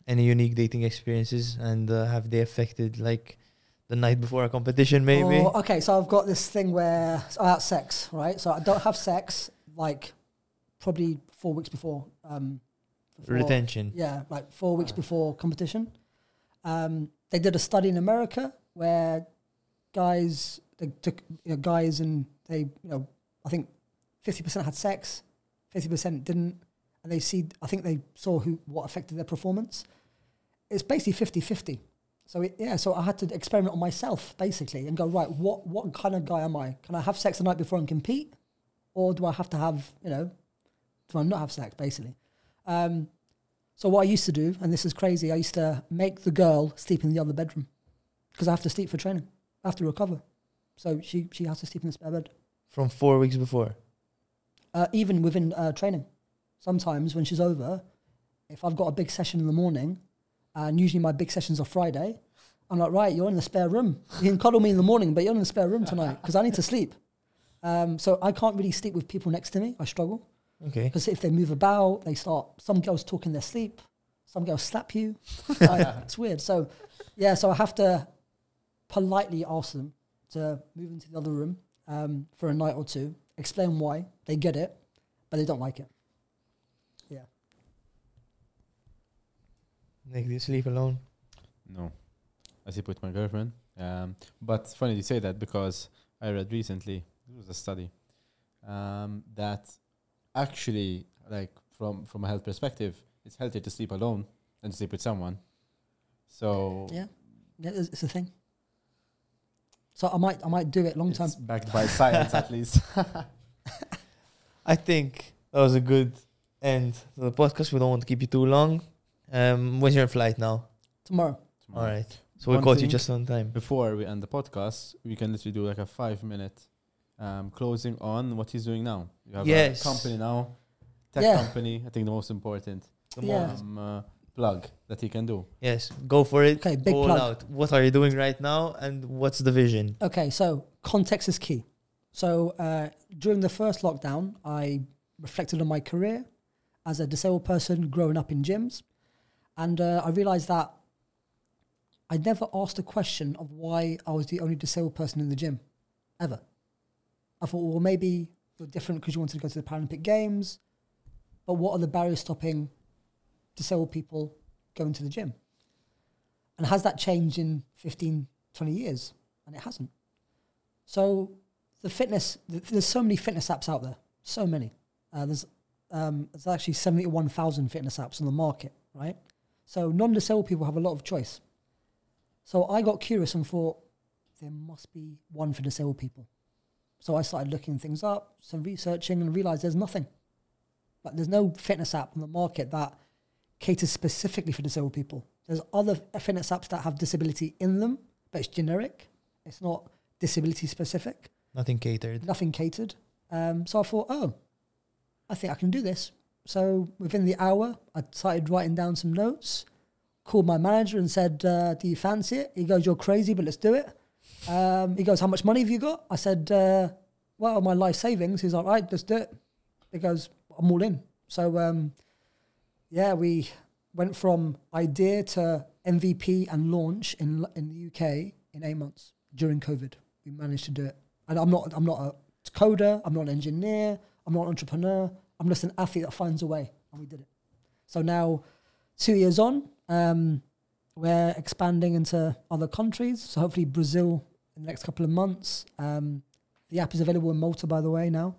Any unique dating experiences, and uh, have they affected like the night before a competition? Maybe. Oh, okay, so I've got this thing where I have sex, right? So I don't have sex like probably four weeks before. Um, before- Retention. Yeah, like four weeks before competition. Um, they did a study in America where guys, they took you know, guys and they, you know, I think fifty percent had sex, fifty percent didn't, and they see. I think they saw who what affected their performance. It's basically 50-50. So it, yeah, so I had to experiment on myself basically and go right. What what kind of guy am I? Can I have sex the night before and compete, or do I have to have you know, do I not have sex basically? Um, so what I used to do, and this is crazy, I used to make the girl sleep in the other bedroom because I have to sleep for training. I have to recover. So she she has to sleep in the spare bed. From four weeks before. Uh, even within uh, training, sometimes when she's over, if I've got a big session in the morning, and usually my big sessions are Friday, I'm like, right, you're in the spare room. You can cuddle me in the morning, but you're in the spare room tonight because I need to sleep. Um, so I can't really sleep with people next to me. I struggle. Okay. Because if they move about, they start. Some girls talk in their sleep. Some girls slap you. Like, it's weird. So, yeah. So I have to politely ask them to move into the other room um, for a night or two. Explain why they get it, but they don't like it. Yeah. Nick, do you sleep alone? No, I sleep with my girlfriend. Um, but funny you say that because I read recently there was a study um, that actually, like from from a health perspective, it's healthier to sleep alone than to sleep with someone. So Yeah. Yeah. It's, it's a thing. So I might I might do it long time. backed by science at least. I think that was a good end to the podcast. We don't want to keep you too long. Um, when's your flight now? Tomorrow. All right. So we One caught you thing- just on time. Before we end the podcast, we can literally do like a five minute um, closing on what he's doing now. You have Yes. a company now, tech Yeah. company. I think the most important Come Yeah. on. um, uh, plug that he can do. Yes, go for it. Okay, big All plug. out. What are you doing right now, and what's the vision? Okay, so context is key. So uh, during the first lockdown, I reflected on my career as a disabled person growing up in gyms, and uh, I realized that I never asked a question of why I was the only disabled person in the gym, ever. I thought, well, maybe you're different because you wanted to go to the Paralympic Games, but what are the barriers stopping disabled people going to the gym? And has that changed in 15, 20 years? And it hasn't. So the fitness, th- there's so many fitness apps out there, so many. Uh, there's um, there's actually 71,000 fitness apps on the market, right? So non-disabled people have a lot of choice. So I got curious and thought there must be one for disabled people. So I started looking things up, some researching, and realized there's nothing. Like there's no fitness app on the market that caters specifically for disabled people. There's other fitness apps that have disability in them, but it's generic. It's not disability specific Nothing catered. nothing catered. Um, so I thought, oh, I think I can do this. So within the hour, I started writing down some notes. Called my manager and said, uh, "Do you fancy it?" He goes, "You're crazy, but let's do it." Um, he goes, "How much money have you got?" I said, uh, "Well, my life savings." He's like, "Right, let's do it." He goes, "I'm all in." So um, yeah, we went from idea to MVP and launch in in the UK in eight months during COVID. We managed to do it. And I'm not I'm not a coder. I'm not an engineer. I'm not an entrepreneur. I'm just an athlete that finds a way, and we did it. So now, two years on, um, we're expanding into other countries. So hopefully Brazil in the next couple of months. Um, the app is available in Malta, by the way, now,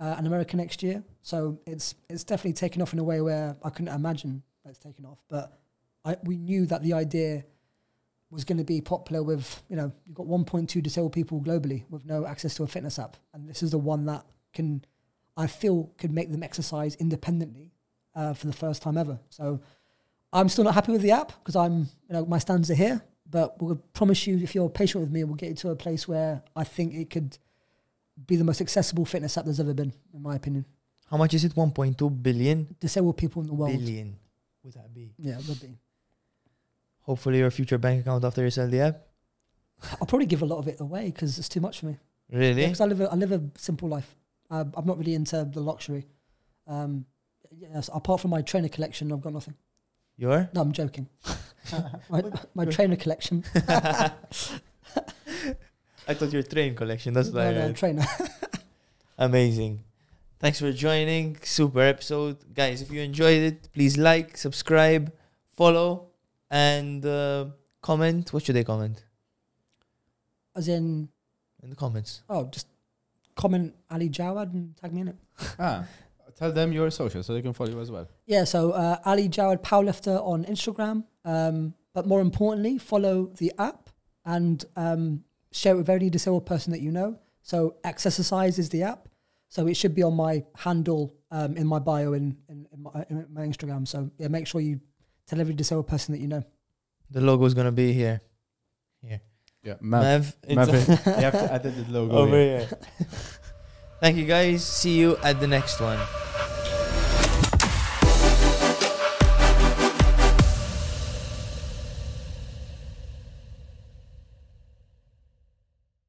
uh, and America next year. So it's it's definitely taken off in a way where I couldn't imagine that it's taken off. But I, we knew that the idea was going to be popular with you know you've got 1.2 disabled people globally with no access to a fitness app, and this is the one that can I feel could make them exercise independently uh, for the first time ever. So I'm still not happy with the app because I'm you know my stands are here, but we'll promise you if you're patient with me, we'll get you to a place where I think it could be the most accessible fitness app there's ever been, in my opinion. How much is it? 1.2 billion? Disabled people in the world. Billion. Would that be? Yeah, it would be. Hopefully, your future bank account after you sell the app. I'll probably give a lot of it away because it's too much for me. Really? Because I live a, I live a simple life. Uh, I'm not really into the luxury. Um, yes, apart from my trainer collection, I've got nothing. You're? No, I'm joking. my, my trainer collection. I thought your train collection. That's no, like no, trainer. amazing. Thanks for joining. Super episode, guys. If you enjoyed it, please like, subscribe, follow, and uh, comment. What should they comment As in, in the comments? oh, just comment Ali Jawad and tag me in it. Ah, tell them your social so they can follow you as well. Yeah, so uh, Ali Jawad Powerlifter on Instagram. Um, but more importantly, follow the app and um, share it with any disabled person that you know. So Exercise is the app. So it should be on my handle um, in my bio in, in, in, my, in my Instagram. So yeah, make sure you tell every disabled person that you know. The logo is gonna be here. Here. Yeah, Mav. Mav, Mav, you have to add the logo over here. here. Thank you, guys. See you at the next one.